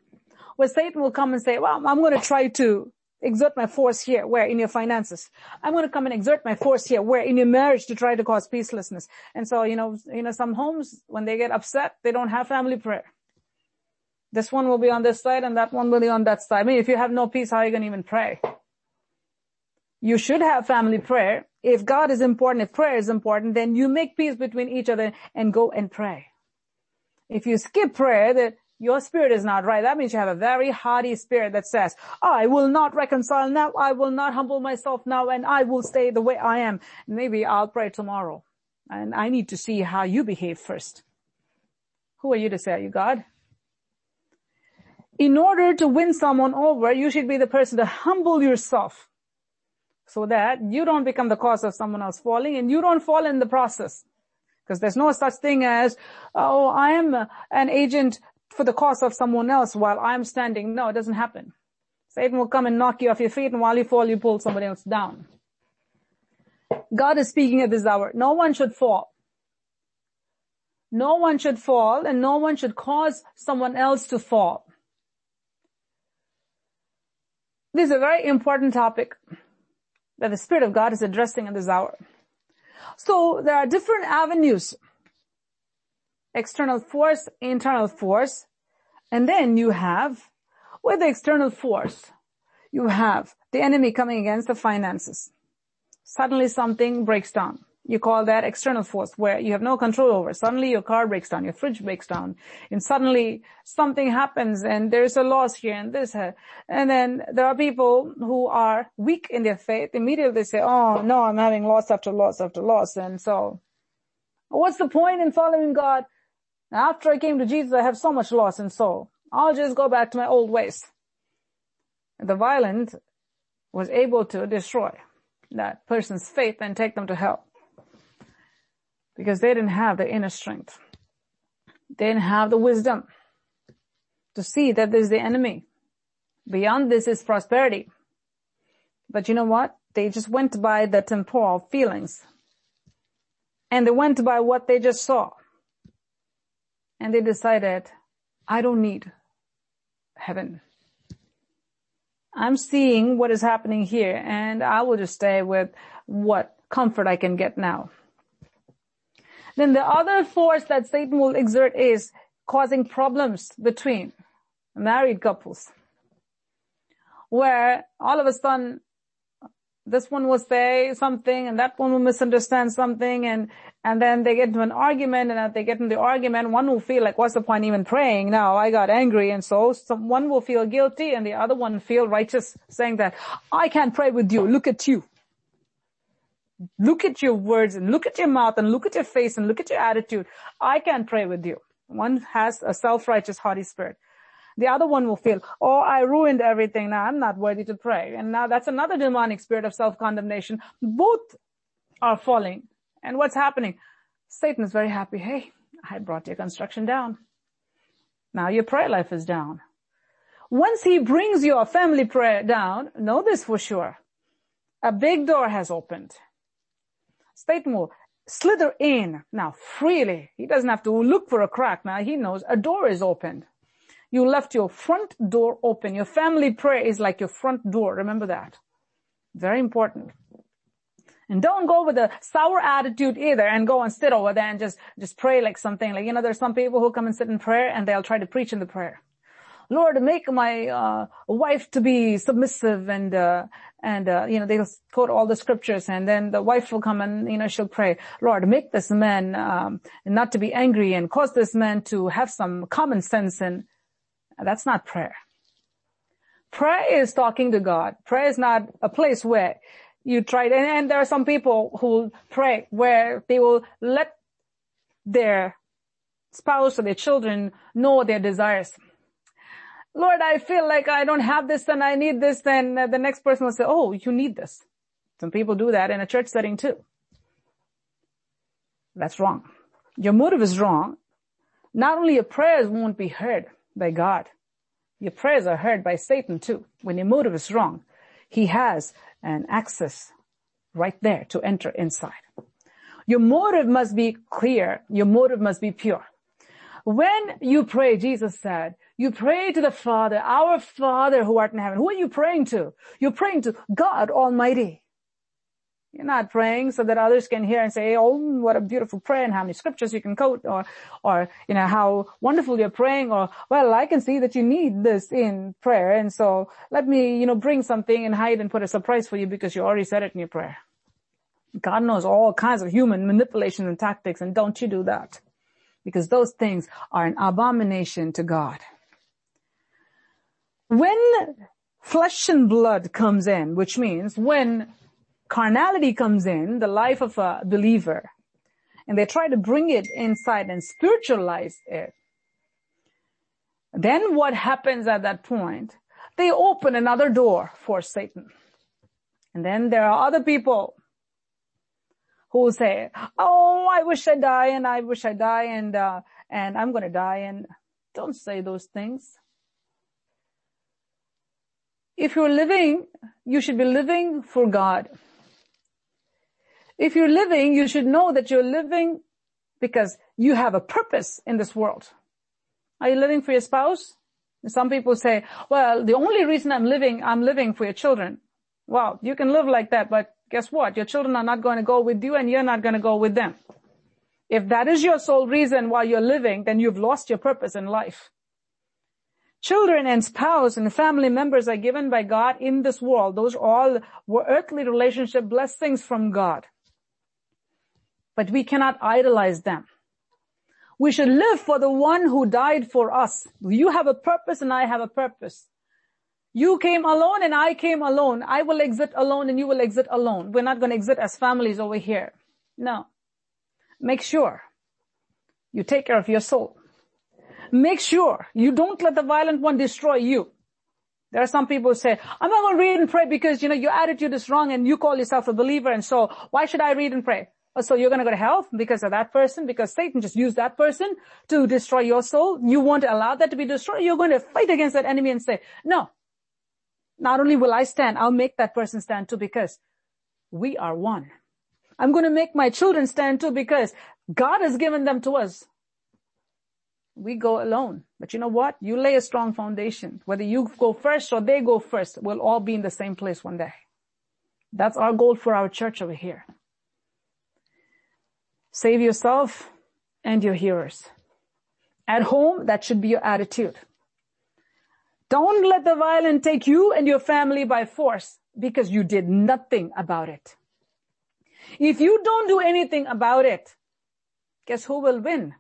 where Satan will come and say, well, I'm going to try to exert my force here, where in your finances. I'm going to come and exert my force here, where in your marriage to try to cause peacelessness. And so, you know, you know, some homes, when they get upset, they don't have family prayer. This one will be on this side and that one will be on that side. I mean, if you have no peace, how are you going to even pray? You should have family prayer. If God is important, if prayer is important, then you make peace between each other and go and pray. If you skip prayer, that your spirit is not right. That means you have a very haughty spirit that says, oh, I will not reconcile now. I will not humble myself now and I will stay the way I am. Maybe I'll pray tomorrow. And I need to see how you behave first. Who are you to say, are you God? In order to win someone over, you should be the person to humble yourself so that you don't become the cause of someone else falling and you don't fall in the process. Because there's no such thing as, oh, I am an agent for the cause of someone else while I'm standing. No, it doesn't happen. Satan will come and knock you off your feet and while you fall, you pull somebody else down. God is speaking at this hour. No one should fall. No one should fall and no one should cause someone else to fall. This is a very important topic that the Spirit of God is addressing in this hour. So there are different avenues external force, internal force, and then you have, with the external force, you have the enemy coming against the finances. Suddenly something breaks down. You call that external force where you have no control over. Suddenly your car breaks down, your fridge breaks down, and suddenly something happens and there's a loss here and this. Uh, and then there are people who are weak in their faith. Immediately they say, oh no, I'm having loss after loss after loss. And so what's the point in following God? After I came to Jesus, I have so much loss in soul. I'll just go back to my old ways. The violent was able to destroy that person's faith and take them to hell. Because they didn't have the inner strength. They didn't have the wisdom to see that there's the enemy. Beyond this is prosperity. But you know what? They just went by the temporal feelings. And they went by what they just saw and they decided, I don't need heaven. I'm seeing what is happening here and I will just stay with what comfort I can get now. Then the other force that Satan will exert is causing problems between married couples where all of a sudden this one will say something and that one will misunderstand something and, and then they get into an argument and as they get into the argument, one will feel like, what's the point even praying now? I got angry and so one will feel guilty and the other one feel righteous saying that I can't pray with you. Look at you. Look at your words and look at your mouth and look at your face and look at your attitude. I can't pray with you. One has a self-righteous haughty spirit. The other one will feel, oh, I ruined everything. Now I'm not worthy to pray. And now that's another demonic spirit of self-condemnation. Both are falling. And what's happening? Satan is very happy. Hey, I brought your construction down. Now your prayer life is down. Once he brings your family prayer down, know this for sure. A big door has opened. Satan will slither in now freely. He doesn't have to look for a crack. Now he knows a door is opened. You left your front door open. Your family prayer is like your front door. Remember that. Very important. And don't go with a sour attitude either and go and sit over there and just, just pray like something like, you know, there's some people who come and sit in prayer and they'll try to preach in the prayer. Lord, make my, uh, wife to be submissive and, uh, and, uh, you know, they'll quote all the scriptures and then the wife will come and, you know, she'll pray, Lord, make this man, um, not to be angry and cause this man to have some common sense and, that's not prayer. Prayer is talking to God. Prayer is not a place where you try, and, and there are some people who pray where they will let their spouse or their children know their desires. Lord, I feel like I don't have this and I need this. Then the next person will say, oh, you need this. Some people do that in a church setting too. That's wrong. Your motive is wrong. Not only your prayers won't be heard, by God. Your prayers are heard by Satan too. When your motive is wrong, he has an access right there to enter inside. Your motive must be clear. Your motive must be pure. When you pray, Jesus said, You pray to the Father, our Father who art in heaven. Who are you praying to? You're praying to God Almighty. You're not praying so that others can hear and say, oh, what a beautiful prayer and how many scriptures you can quote or, or, you know, how wonderful you're praying or, well, I can see that you need this in prayer. And so let me, you know, bring something and hide and put a surprise for you because you already said it in your prayer. God knows all kinds of human manipulations and tactics and don't you do that because those things are an abomination to God. When flesh and blood comes in, which means when carnality comes in, the life of a believer, and they try to bring it inside and spiritualize it, then what happens at that point? They open another door for Satan. And then there are other people who say, "Oh, I wish I die, and I wish I die, and uh, and I'm going to die." And don't say those things. If you're living, you should be living for God. If you're living, you should know that you're living because you have a purpose in this world. Are you living for your spouse? Some people say, well, the only reason I'm living, I'm living for your children. Well, you can live like that, but guess what? Your children are not going to go with you and you're not going to go with them. If that is your sole reason why you're living, then you've lost your purpose in life. Children and spouse and family members are given by God in this world. Those are all were earthly relationship blessings from God. But we cannot idolize them. We should live for the one who died for us. You have a purpose and I have a purpose. You came alone and I came alone. I will exit alone and you will exit alone. We're not going to exit as families over here. No. Make sure you take care of your soul. Make sure you don't let the violent one destroy you. There are some people who say, I'm not going to read and pray because, you know, your attitude is wrong and you call yourself a believer and so why should I read and pray? Oh, so you're going to go to hell because of that person, because Satan just used that person to destroy your soul. You won't allow that to be destroyed. You're going to fight against that enemy and say, no, not only will I stand, I'll make that person stand too because we are one. I'm going to make my children stand too because God has given them to us we go alone. But you know what? You lay a strong foundation. Whether you go first or they go first, we'll all be in the same place one day. That's our goal for our church over here. Save yourself and your hearers. At home, that should be your attitude. Don't let the violent take you and your family by force because you did nothing about it. If you don't do anything about it, guess who will win?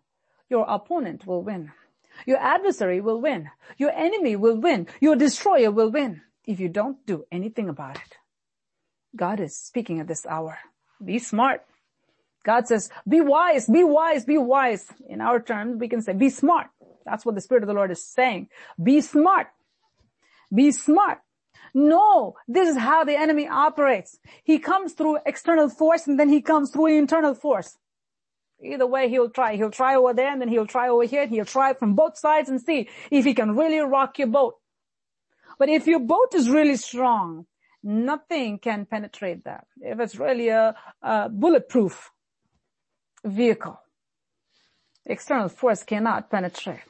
your opponent will win. Your adversary will win. Your enemy will win. Your destroyer will win if you don't do anything about it. God is speaking at this hour. Be smart. God says, be wise, be wise, be wise. In our terms, we can say, be smart. That's what the Spirit of the Lord is saying. Be smart. Be smart. No, this is how the enemy operates. He comes through external force and then he comes through internal force. Either way, he'll try. He'll try over there and then he'll try over here. He'll try from both sides and see if he can really rock your boat. But if your boat is really strong, nothing can penetrate that. If it's really a, a bulletproof vehicle, external force cannot penetrate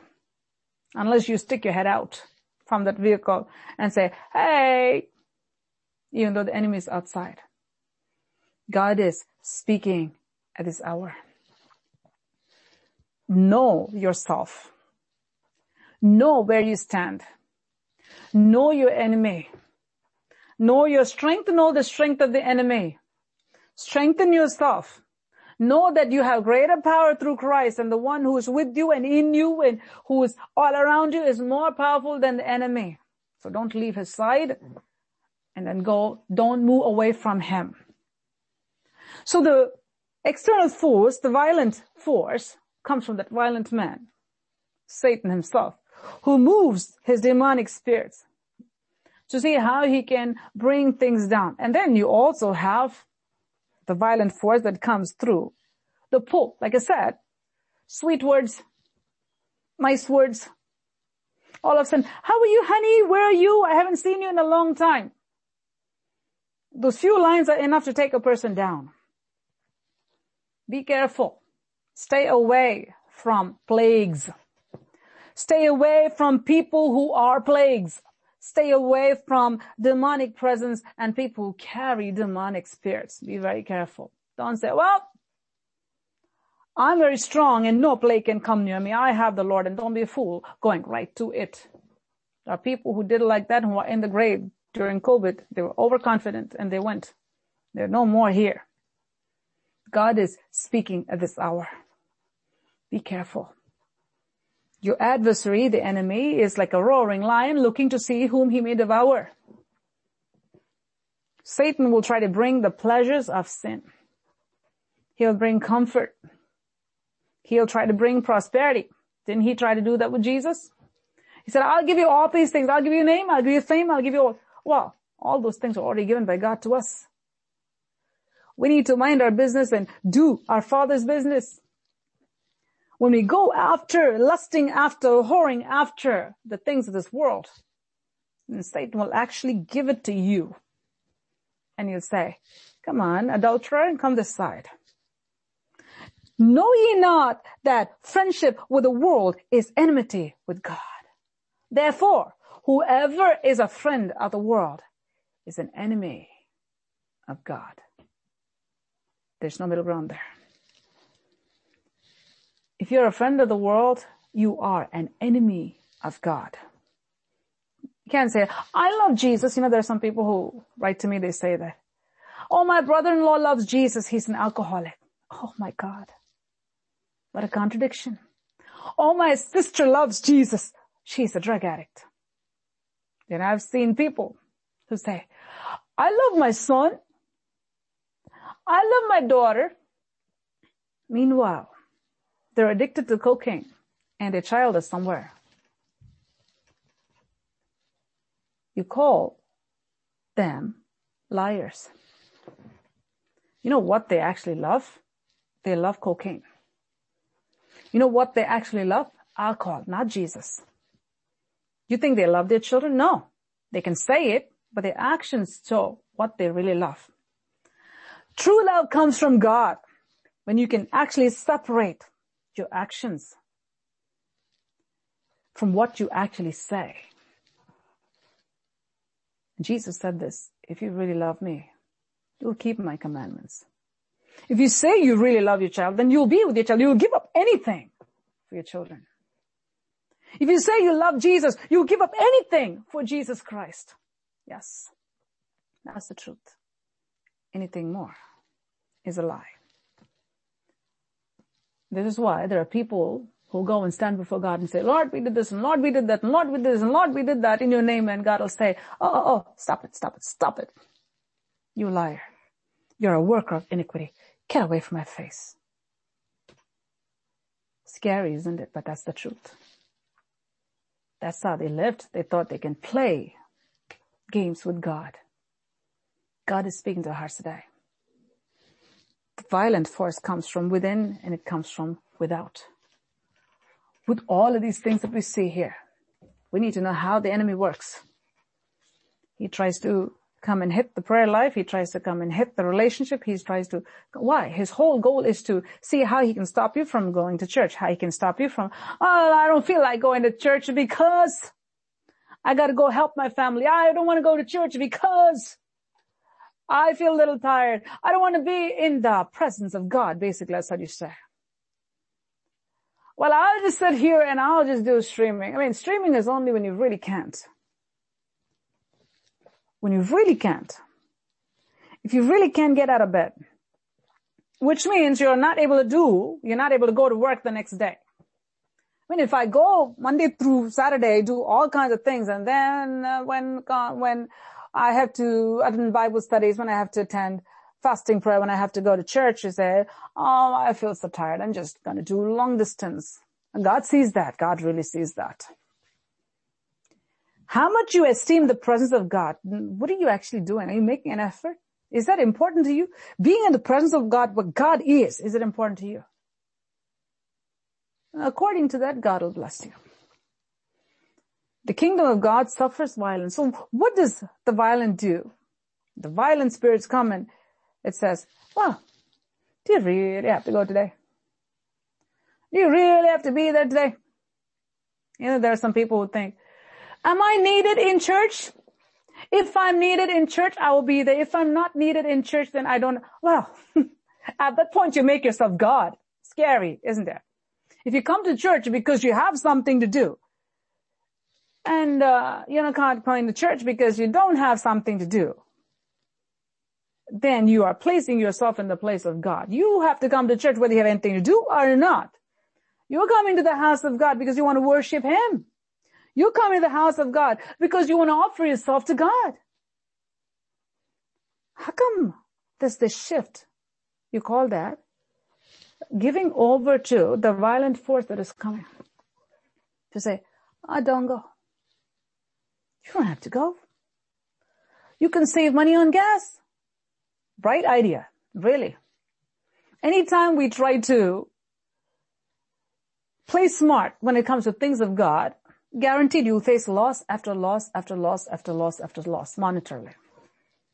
unless you stick your head out from that vehicle and say, hey, even though the enemy is outside. God is speaking at this hour know yourself. Know where you stand. Know your enemy. Know your strength, know the strength of the enemy. Strengthen yourself. Know that you have greater power through Christ and the one who is with you and in you and who is all around you is more powerful than the enemy. So don't leave his side and then go, don't move away from him. So the external force, the violent force, comes from that violent man, Satan himself, who moves his demonic spirits to see how he can bring things down. And then you also have the violent force that comes through the pull. Like I said, sweet words, nice words. All of a sudden, how are you, honey? Where are you? I haven't seen you in a long time. Those few lines are enough to take a person down. Be careful. Stay away from plagues. Stay away from people who are plagues. Stay away from demonic presence and people who carry demonic spirits. Be very careful. Don't say, well, I'm very strong and no plague can come near me. I have the Lord and don't be a fool going right to it. There are people who did like that who are in the grave during COVID. They were overconfident and they went. They're no more here. God is speaking at this hour. Be careful. Your adversary, the enemy, is like a roaring lion looking to see whom he may devour. Satan will try to bring the pleasures of sin. He'll bring comfort. He'll try to bring prosperity. Didn't he try to do that with Jesus? He said, I'll give you all these things. I'll give you a name. I'll give you fame. I'll give you all. Well, all those things are already given by God to us. We need to mind our business and do our Father's business. When we go after, lusting after, whoring after the things of this world, then Satan will actually give it to you. And you'll say, come on, adulterer, come this side. Know ye not that friendship with the world is enmity with God? Therefore, whoever is a friend of the world is an enemy of God. There's no middle ground there. If you're a friend of the world, you are an enemy of God. You can't say, I love Jesus. You know, there are some people who write to me, they say that. Oh, my brother-in-law loves Jesus. He's an alcoholic. Oh my God. What a contradiction. Oh, my sister loves Jesus. She's a drug addict. Then I've seen people who say, I love my son. I love my daughter. Meanwhile, they're addicted to cocaine and their child is somewhere. You call them liars. You know what they actually love? They love cocaine. You know what they actually love? Alcohol, not Jesus. You think they love their children? No. They can say it, but their actions show what they really love. True love comes from God when you can actually separate your actions from what you actually say. Jesus said this, if you really love me, you'll keep my commandments. If you say you really love your child, then you'll be with your child. You'll give up anything for your children. If you say you love Jesus, you'll give up anything for Jesus Christ. Yes. That's the truth. Anything more is a lie. This is why there are people who go and stand before God and say, Lord, we did this, and Lord, we did that, and Lord, we did this, and Lord, we did that in your name, and God will say, oh, oh, oh, stop it, stop it, stop it. You liar. You're a worker of iniquity. Get away from my face. Scary, isn't it? But that's the truth. That's how they lived. They thought they can play games with God. God is speaking to our hearts today violent force comes from within and it comes from without. With all of these things that we see here, we need to know how the enemy works. He tries to come and hit the prayer life. He tries to come and hit the relationship. He tries to, why? His whole goal is to see how he can stop you from going to church, how he can stop you from, oh, I don't feel like going to church because I gotta go help my family. I don't want to go to church because I feel a little tired. I don't want to be in the presence of God. Basically, that's what you say. Well, I'll just sit here and I'll just do streaming. I mean, streaming is only when you really can't. When you really can't. If you really can't get out of bed. Which means you're not able to do, you're not able to go to work the next day. I mean, if I go Monday through Saturday, do all kinds of things, and then uh, when when I have to attend Bible studies, when I have to attend fasting prayer, when I have to go to church, you say, oh, I feel so tired. I'm just going to do long distance. And God sees that. God really sees that. How much you esteem the presence of God. What are you actually doing? Are you making an effort? Is that important to you? Being in the presence of God, what God is, is it important to you? According to that, God will bless you. The kingdom of God suffers violence. So what does the violent do? The violent spirits come and it says, well, do you really have to go today? Do you really have to be there today? You know, there are some people who think, am I needed in church? If I'm needed in church, I will be there. If I'm not needed in church, then I don't, well, (laughs) at that point you make yourself God. Scary, isn't it? If you come to church because you have something to do, and uh, you know can't come to church because you don't have something to do, then you are placing yourself in the place of God. You have to come to church whether you have anything to do or not. You're coming to the house of God because you want to worship Him. You come to the house of God because you want to offer yourself to God. How come there's this shift? You call that giving over to the violent force that is coming. To say, I don't go. You don't have to go. You can save money on gas. Bright idea. Really. Anytime we try to play smart when it comes to things of God, guaranteed you'll face loss after loss after loss after loss after loss monetarily.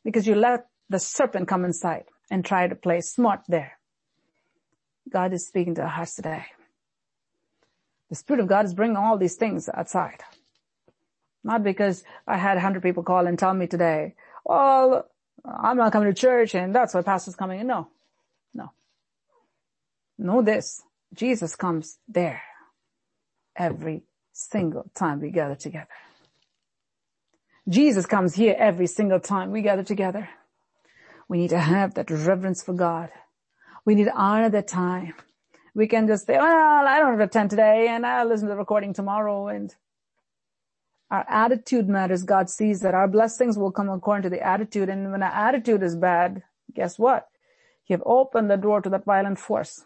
Because you let the serpent come inside and try to play smart there. God is speaking to our hearts today. The Spirit of God is bringing all these things outside. Not because I had a hundred people call and tell me today, well, I'm not coming to church and that's why pastor's coming in. No, no. Know this. Jesus comes there every single time we gather together. Jesus comes here every single time we gather together. We need to have that reverence for God. We need to honor that time. We can just say, well, I don't have to attend today and I'll listen to the recording tomorrow and our attitude matters. God sees that our blessings will come according to the attitude. And when our attitude is bad, guess what? You have opened the door to that violent force.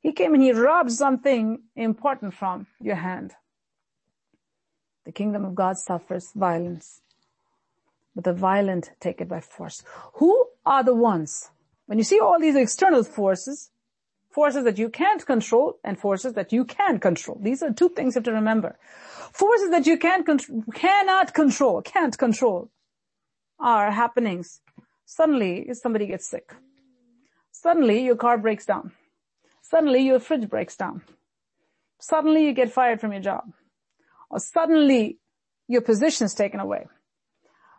He came and he robbed something important from your hand. The kingdom of God suffers violence, but the violent take it by force. Who are the ones? When you see all these external forces, forces that you can't control and forces that you can control. These are two things you have to remember. Forces that you can con- cannot control, can't control are happenings. Suddenly somebody gets sick. Suddenly your car breaks down. Suddenly your fridge breaks down. Suddenly you get fired from your job. Or suddenly your position is taken away.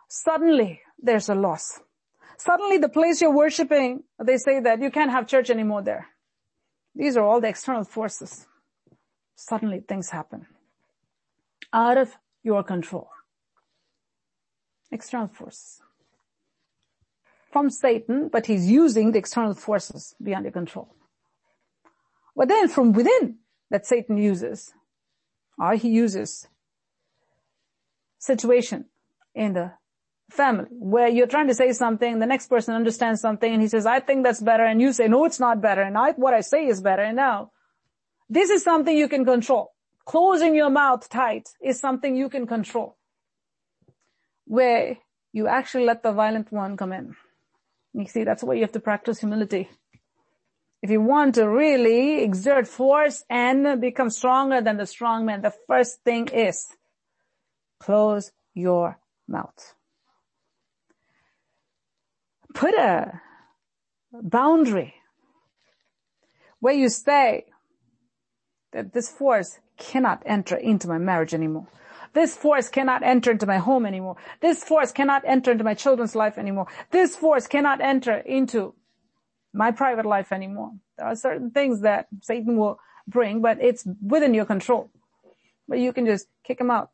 Suddenly there's a loss. Suddenly the place you're worshiping, they say that you can't have church anymore there. These are all the external forces. Suddenly things happen. Out of your control. External forces. From Satan, but he's using the external forces beyond your control. But then from within that Satan uses, or he uses situation in the family where you're trying to say something, the next person understands something and he says, I think that's better. And you say, no, it's not better. And I, what I say is better. And now this is something you can control. Closing your mouth tight is something you can control where you actually let the violent one come in. You see, that's why you have to practice humility. If you want to really exert force and become stronger than the strong man, the first thing is close your mouth put a boundary where you say that this force cannot enter into my marriage anymore. This force cannot enter into my home anymore. This force cannot enter into my children's life anymore. This force cannot enter into my private life anymore. There are certain things that Satan will bring, but it's within your control. But you can just kick him out.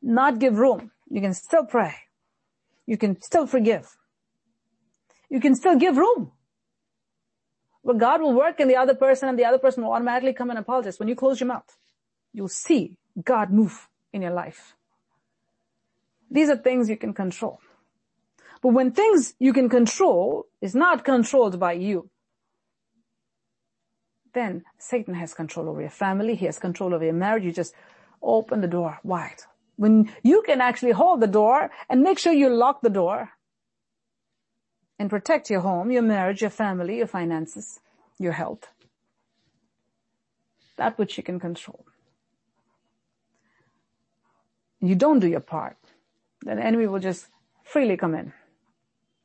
Not give room. You can still pray. You can still forgive you can still give room. But God will work in the other person and the other person will automatically come and apologize. When you close your mouth, you'll see God move in your life. These are things you can control. But when things you can control is not controlled by you, then Satan has control over your family. He has control over your marriage. You just open the door wide. When you can actually hold the door and make sure you lock the door, and protect your home, your marriage, your family, your finances, your health. That which you can control. You don't do your part, then the enemy will just freely come in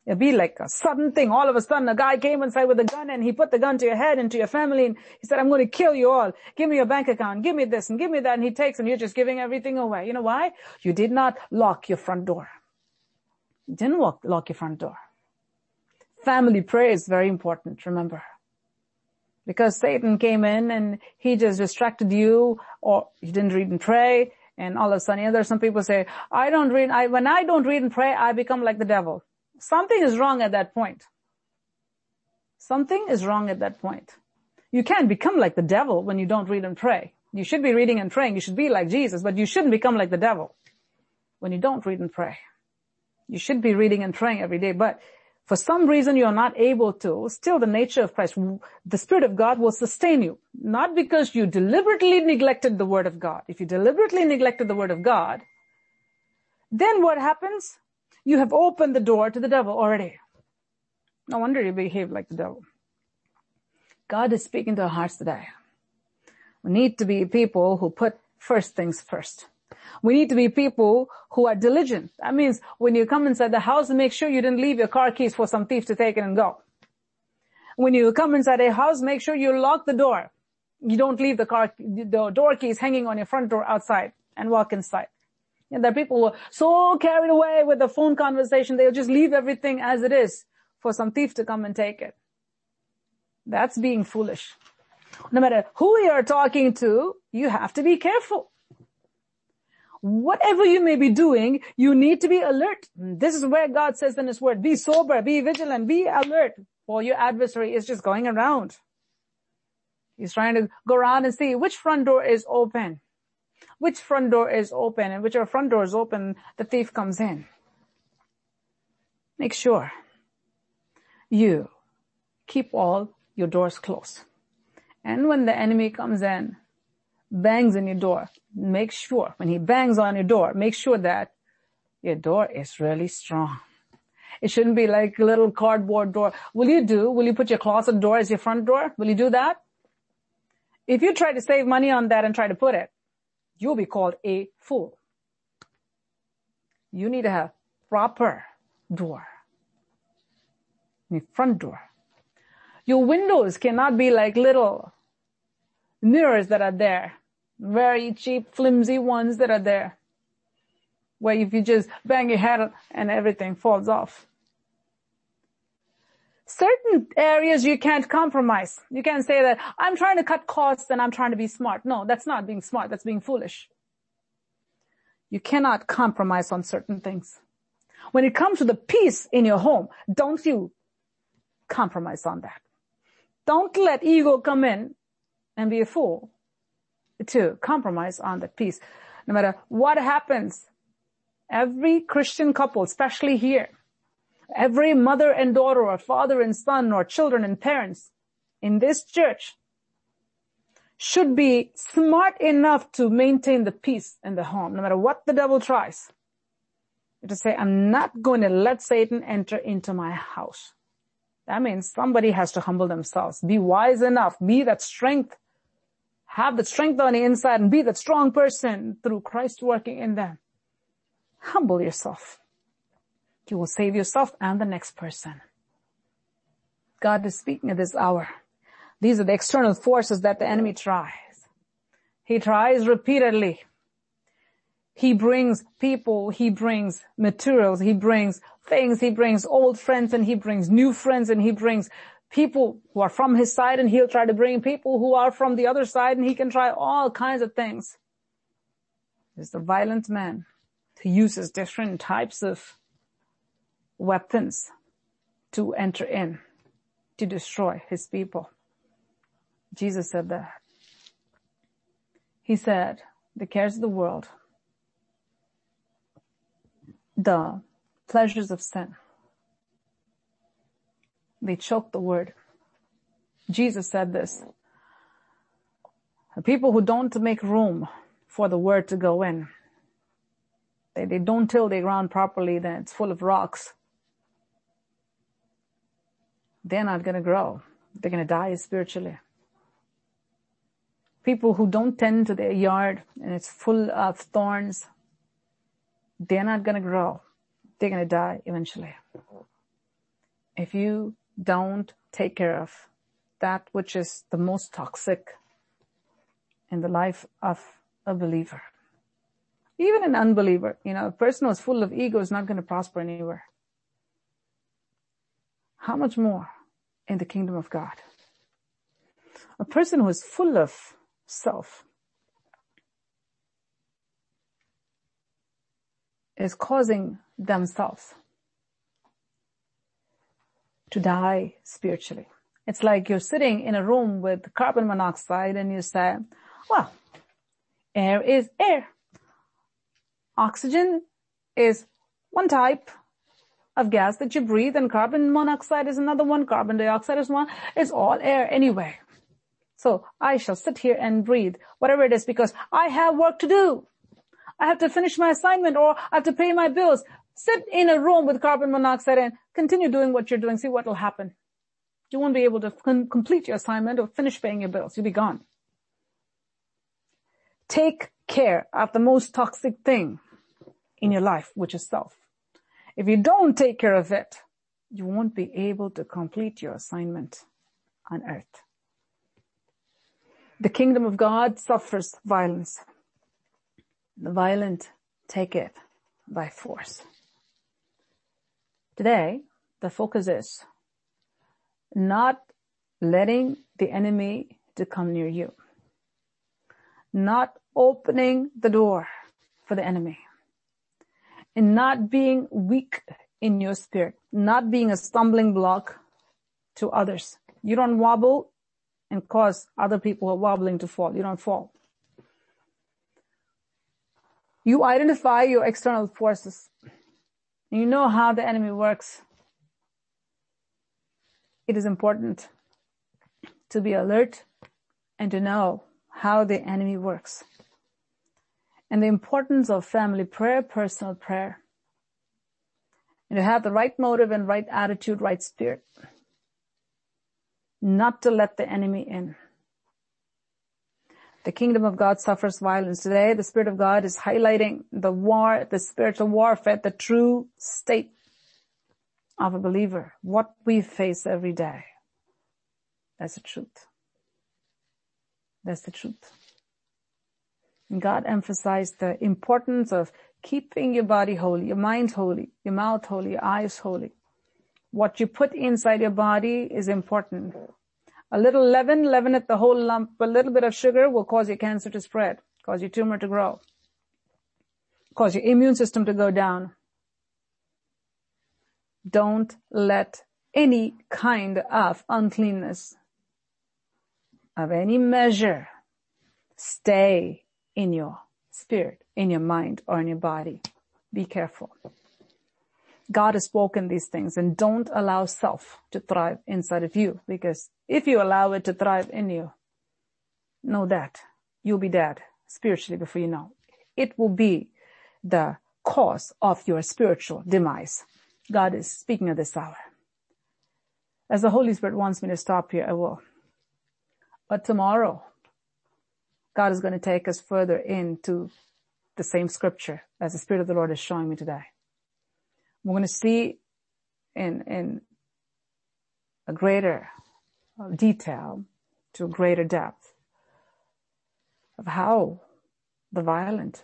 It'll be like a sudden thing. All of a sudden a guy came inside with a gun and he put the gun to your head and to your family and he said, I'm going to kill you all. Give me your bank account. Give me this and give me that. And he takes and you're just giving everything away. You know why? You did not lock your front door. You didn't lock, lock your front door. Family prayer is very important, remember. Because Satan came in and he just distracted you or you didn't read and pray and all of a sudden, you know, there's some people say, I don't read, I, when I don't read and pray, I become like the devil. Something is wrong at that point. Something is wrong at that point. You can't become like the devil when you don't read and pray. You should be reading and praying. You should be like Jesus, but you shouldn't become like the devil when you don't read and pray. You should be reading and praying every day, but for some reason you're not able to, still the nature of Christ, the Spirit of God will sustain you. Not because you deliberately neglected the Word of God. If you deliberately neglected the Word of God, then what happens? You have opened the door to the devil already. No wonder you behave like the devil. God is speaking to our hearts today. We need to be people who put first things first. We need to be people who are diligent. That means when you come inside the house, make sure you didn't leave your car keys for some thief to take it and go. When you come inside a house, make sure you lock the door. You don't leave the car, the door keys hanging on your front door outside and walk inside. And there are people who are so carried away with the phone conversation, they'll just leave everything as it is for some thief to come and take it. That's being foolish. No matter who you're talking to, you have to be careful. Whatever you may be doing, you need to be alert. This is where God says in His Word, be sober, be vigilant, be alert, for your adversary is just going around. He's trying to go around and see which front door is open which front door is open and whichever front door is open, the thief comes in. Make sure you keep all your doors closed. And when the enemy comes in, bangs on your door, make sure when he bangs on your door, make sure that your door is really strong. It shouldn't be like a little cardboard door. Will you do? Will you put your closet door as your front door? Will you do that? If you try to save money on that and try to put it, you'll be called a fool. You need to have proper door. The front door. Your windows cannot be like little mirrors that are there. Very cheap, flimsy ones that are there. Where if you just bang your head and everything falls off certain areas you can't compromise. You can't say that I'm trying to cut costs and I'm trying to be smart. No, that's not being smart. That's being foolish. You cannot compromise on certain things. When it comes to the peace in your home, don't you compromise on that. Don't let ego come in and be a fool to compromise on that peace. No matter what happens, every Christian couple, especially here, every mother and daughter or father and son or children and parents in this church should be smart enough to maintain the peace in the home, no matter what the devil tries. To say, I'm not going to let Satan enter into my house. That means somebody has to humble themselves, be wise enough, be that strength, have the strength on the inside and be that strong person through Christ working in them. Humble yourself. You will save yourself and the next person. God is speaking at this hour. These are the external forces that the enemy tries. He tries repeatedly. He brings people, he brings materials, he brings things, he brings old friends and he brings new friends and he brings people who are from his side and he'll try to bring people who are from the other side and he can try all kinds of things. He's the violent man He uses different types of weapons to enter in to destroy his people. Jesus said that. He said, the cares of the world, the pleasures of sin, they choke the word. Jesus said this. The people who don't make room for the word to go in, they, they don't till the ground properly, then it's full of rocks they're not going to grow. They're going to die spiritually. People who don't tend to their yard and it's full of thorns, they're not going to grow. They're going to die eventually. if you don't take care of that which is the most toxic in the life of a believer. Even an unbeliever, you know, a person who's full of ego is not going to prosper anywhere. How much more in the kingdom of God? A person who is full of self is causing themselves to die spiritually. It's like you're sitting in a room with carbon monoxide and you say, well, air is air. Oxygen is one type of gas that you breathe and carbon monoxide is another one, carbon dioxide is one. It's all air anyway. So I shall sit here and breathe whatever it is because I have work to do. I have to finish my assignment or I have to pay my bills. Sit in a room with carbon monoxide and continue doing what you're doing. See what will happen. You won't be able to complete your assignment or finish paying your bills. You'll be gone. Take care of the most toxic thing in your life, which is self. If you don't take care of it, you won't be able to complete your assignment on earth. The kingdom of God suffers violence. The violent take it by force. Today, the focus is not letting the enemy to come near you. Not opening the door for the enemy. And not being weak in your spirit. Not being a stumbling block to others. You don't wobble and cause other people who are wobbling to fall. You don't fall. You identify your external forces. You know how the enemy works it is important to be alert and to know how the enemy works. And the importance of family prayer, personal prayer. And to have the right motive and right attitude, right spirit. Not to let the enemy in. The kingdom of God suffers violence. Today, the Spirit of God is highlighting the war, the spiritual warfare, the true state of a believer, what we face every day. That's the truth. That's the truth. And God emphasized the importance of keeping your body holy, your mind holy, your mouth holy, your eyes holy. What you put inside your body is important. A little leaven, leaven it the whole lump. A little bit of sugar will cause your cancer to spread, cause your tumor to grow, cause your immune system to go down don't let any kind of uncleanness of any measure stay in your spirit, in your mind, or in your body. Be careful. God has spoken these things and don't allow self to thrive inside of you because if you allow it to thrive in you, know that you'll be dead spiritually before you know. It will be the cause of your spiritual demise. God is speaking at this hour. As the Holy Spirit wants me to stop here, I will. But tomorrow, God is going to take us further into the same scripture as the Spirit of the Lord is showing me today. We're going to see in, in a greater detail to a greater depth of how the violent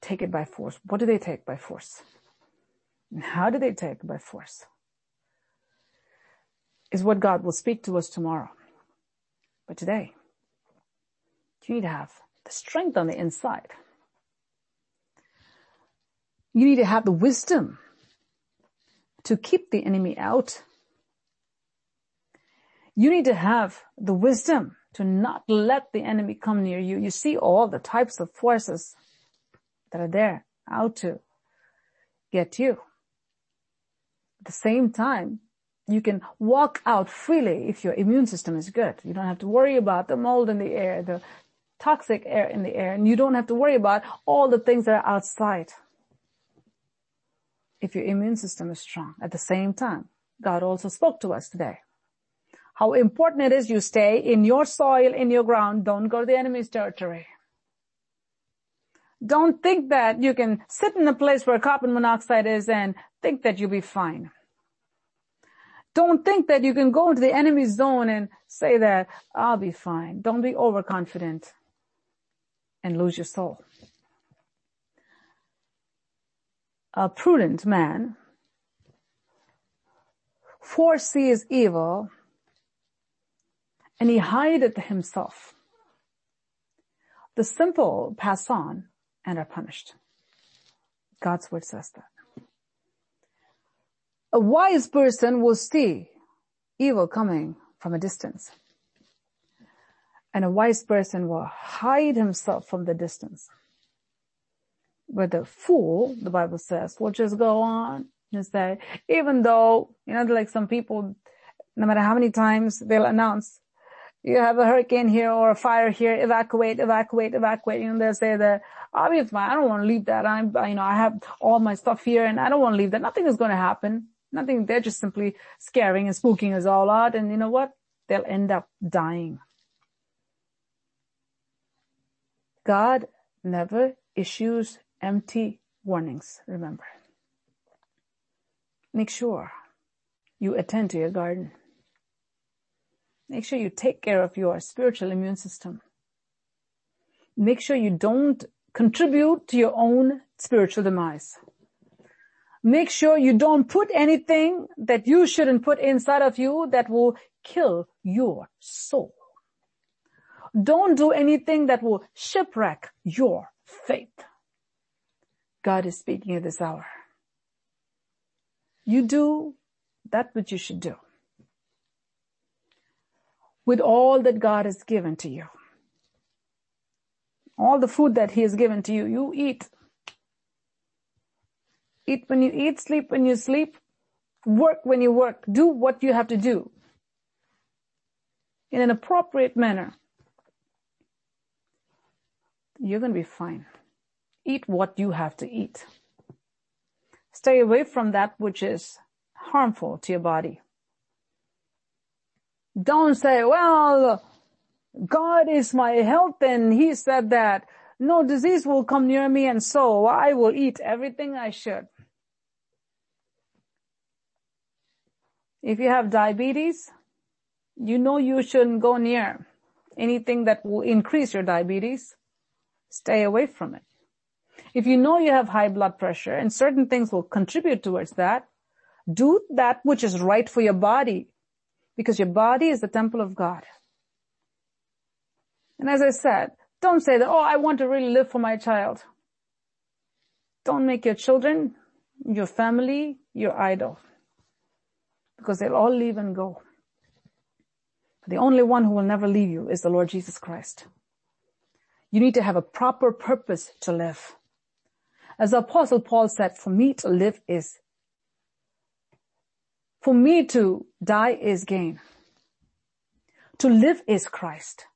take it by force. What do they take by force? And how do they take by force? Is what God will speak to us tomorrow. But today, you need to have the strength on the inside. You need to have the wisdom to keep the enemy out. You need to have the wisdom to not let the enemy come near you. You see all the types of forces that are there out to get you. At the same time, you can walk out freely if your immune system is good. You don't have to worry about the mold in the air, the toxic air in the air, and you don't have to worry about all the things that are outside. If your immune system is strong. At the same time, God also spoke to us today. How important it is you stay in your soil, in your ground. Don't go to the enemy's territory. Don't think that you can sit in a place where carbon monoxide is and think that you'll be fine. Don't think that you can go into the enemy zone and say that I'll be fine. Don't be overconfident and lose your soul. A prudent man foresees evil and he hideth himself. The simple pass on and are punished. God's word says that. A wise person will see evil coming from a distance. And a wise person will hide himself from the distance. But the fool, the Bible says, will just go on and say, even though, you know, like some people, no matter how many times they'll announce, you have a hurricane here or a fire here, evacuate, evacuate, evacuate. You know, they'll say that, fine. I don't want to leave that. I'm, you know, I have all my stuff here and I don't want to leave that. Nothing is going to happen. Nothing. They're just simply scaring and spooking us all out. And you know what? They'll end up dying. God never issues empty warnings, remember. Make sure you attend to your garden. Make sure you take care of your spiritual immune system. Make sure you don't contribute to your own spiritual demise. Make sure you don't put anything that you shouldn't put inside of you that will kill your soul. Don't do anything that will shipwreck your faith. God is speaking at this hour. You do that which you should do with all that God has given to you. All the food that He has given to you, you eat. Eat when you eat, sleep when you sleep, work when you work, do what you have to do in an appropriate manner. You're going to be fine. Eat what you have to eat. Stay away from that which is harmful to your body. Don't say, well, God is my health and he said that no disease will come near me and so I will eat everything I should. If you have diabetes, you know you shouldn't go near anything that will increase your diabetes. Stay away from it. If you know you have high blood pressure and certain things will contribute towards that, do that which is right for your body because your body is the temple of God. And as I said, don't say that, oh, I want to really live for my child. Don't make your children, your family, your idol. Because they'll all leave and go. The only one who will never leave you is the Lord Jesus Christ. You need to have a proper purpose to live. As the apostle Paul said, for me to live is for me to die is gain. To live is Christ.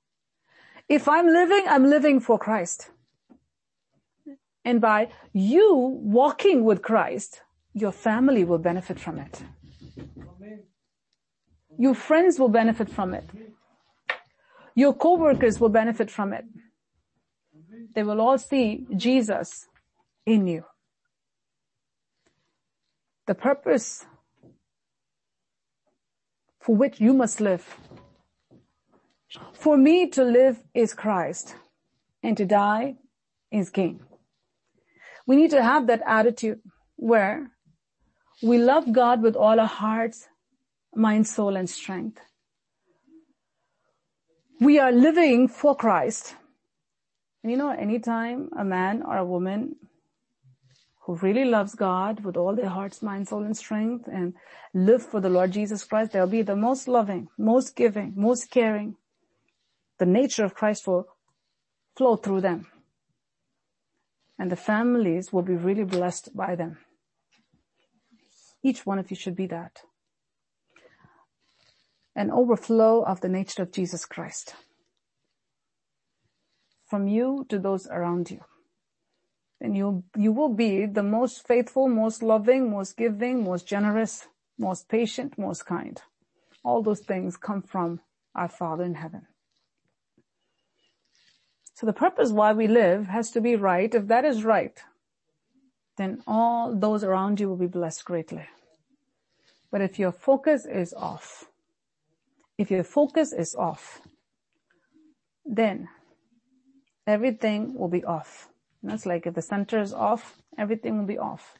If I'm living, I'm living for Christ. And by you walking with Christ, your family will benefit from it. Your friends will benefit from it. Your co-workers will benefit from it. They will all see Jesus in you. The purpose for which you must live. For me to live is Christ and to die is gain. We need to have that attitude where we love God with all our hearts, mind, soul, and strength. We are living for Christ. And you know, anytime a man or a woman who really loves God with all their hearts, mind, soul, and strength and live for the Lord Jesus Christ, they'll be the most loving, most giving, most caring. The nature of Christ will flow through them. And the families will be really blessed by them. Each one of you should be that. An overflow of the nature of Jesus Christ. From you to those around you and you, you will be the most faithful, most loving, most giving, most generous, most patient, most kind. All those things come from our Father in heaven. So the purpose why we live has to be right. If that is right, then all those around you will be blessed greatly. But if your focus is off, if your focus is off, then everything will be off. That's like if the center is off, everything will be off.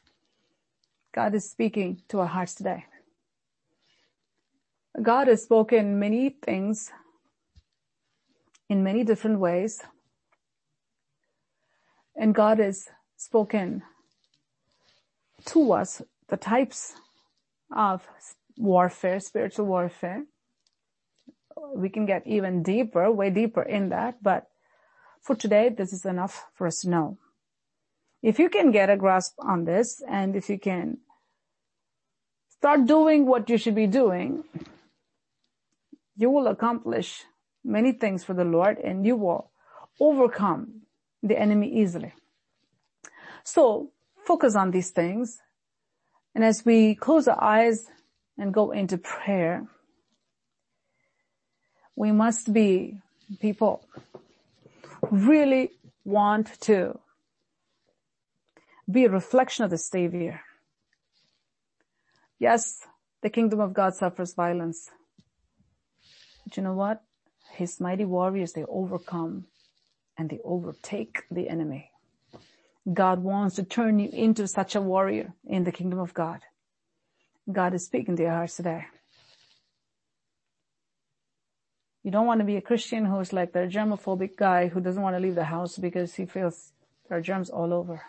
God is speaking to our hearts today. God has spoken many things in many different ways. And God has spoken to us the types of warfare, spiritual warfare. We can get even deeper, way deeper in that, but for today, this is enough for us to know. If you can get a grasp on this and if you can start doing what you should be doing, you will accomplish many things for the Lord and you will overcome the enemy easily. So focus on these things. And as we close our eyes and go into prayer, we must be people really want to be a reflection of the Savior. Yes, the kingdom of God suffers violence. But you know what? His mighty warriors, they overcome and they overtake the enemy. God wants to turn you into such a warrior in the kingdom of God. God is speaking to your hearts today. You don't want to be a Christian who's like the germophobic guy who doesn't want to leave the house because he feels there are germs all over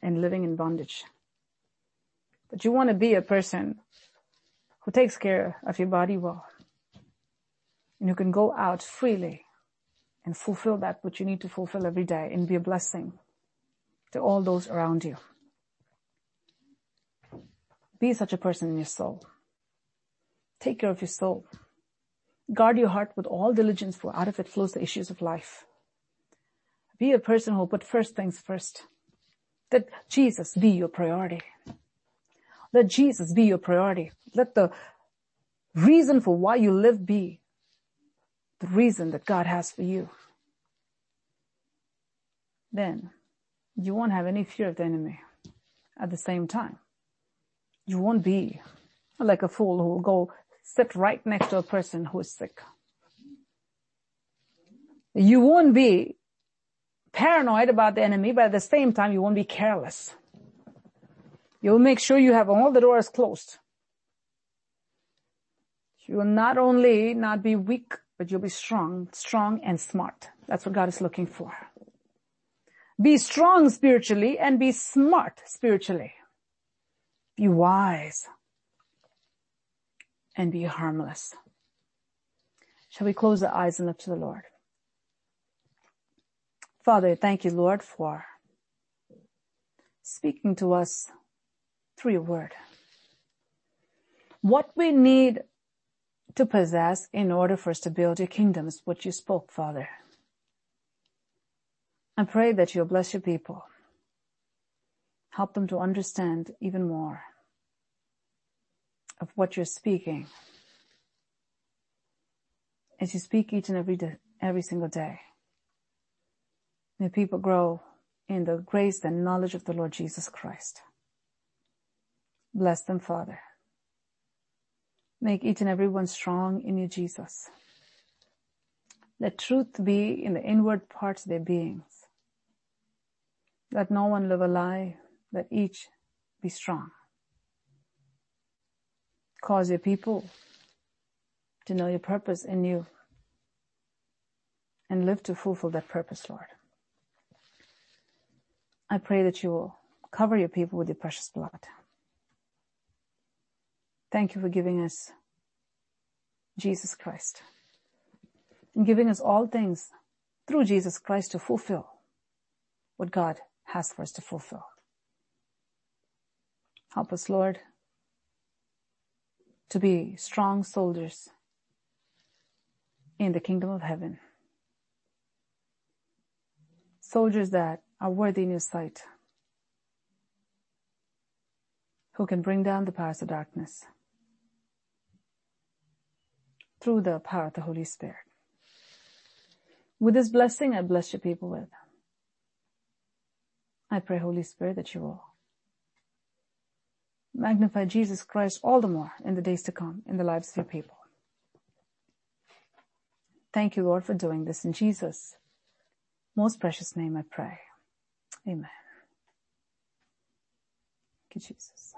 and living in bondage. But you want to be a person who takes care of your body well and who can go out freely and fulfill that which you need to fulfill every day and be a blessing to all those around you. Be such a person in your soul. Take care of your soul. Guard your heart with all diligence for out of it flows the issues of life. Be a person who will put first things first. Let Jesus be your priority. Let Jesus be your priority. Let the reason for why you live be the reason that God has for you. Then you won't have any fear of the enemy at the same time. You won't be like a fool who will go sit right next to a person who is sick. You won't be paranoid about the enemy, but at the same time, you won't be careless. You'll make sure you have all the doors closed. You will not only not be weak, but you'll be strong, strong and smart. That's what God is looking for. Be strong spiritually and be smart spiritually. Be wise and be harmless. Shall we close the eyes and look to the Lord? Father, thank you, Lord, for speaking to us through your word. What we need to possess in order for us to build your kingdom is what you spoke, Father. I pray that you'll bless your people. Help them to understand even more of what you're speaking as you speak each and every day, every single day. May people grow in the grace and knowledge of the Lord Jesus Christ. Bless them, Father. Make each and every one strong in you, Jesus. Let truth be in the inward parts of their beings. Let no one live a lie. Let each be strong. Cause your people to know your purpose in you and live to fulfill that purpose, Lord. I pray that you will cover your people with your precious blood. Thank you for giving us Jesus Christ and giving us all things through Jesus Christ to fulfill what God has for us to fulfill. Help us, Lord, to be strong soldiers in the kingdom of heaven. Soldiers that are worthy in your sight, who can bring down the powers of darkness through the power of the Holy Spirit. With this blessing, I bless your people with. I pray, Holy Spirit, that you will magnify Jesus Christ all the more in the days to come in the lives of your people. Thank you, Lord, for doing this in Jesus' most precious name I pray. Amen. Thank you, Jesus.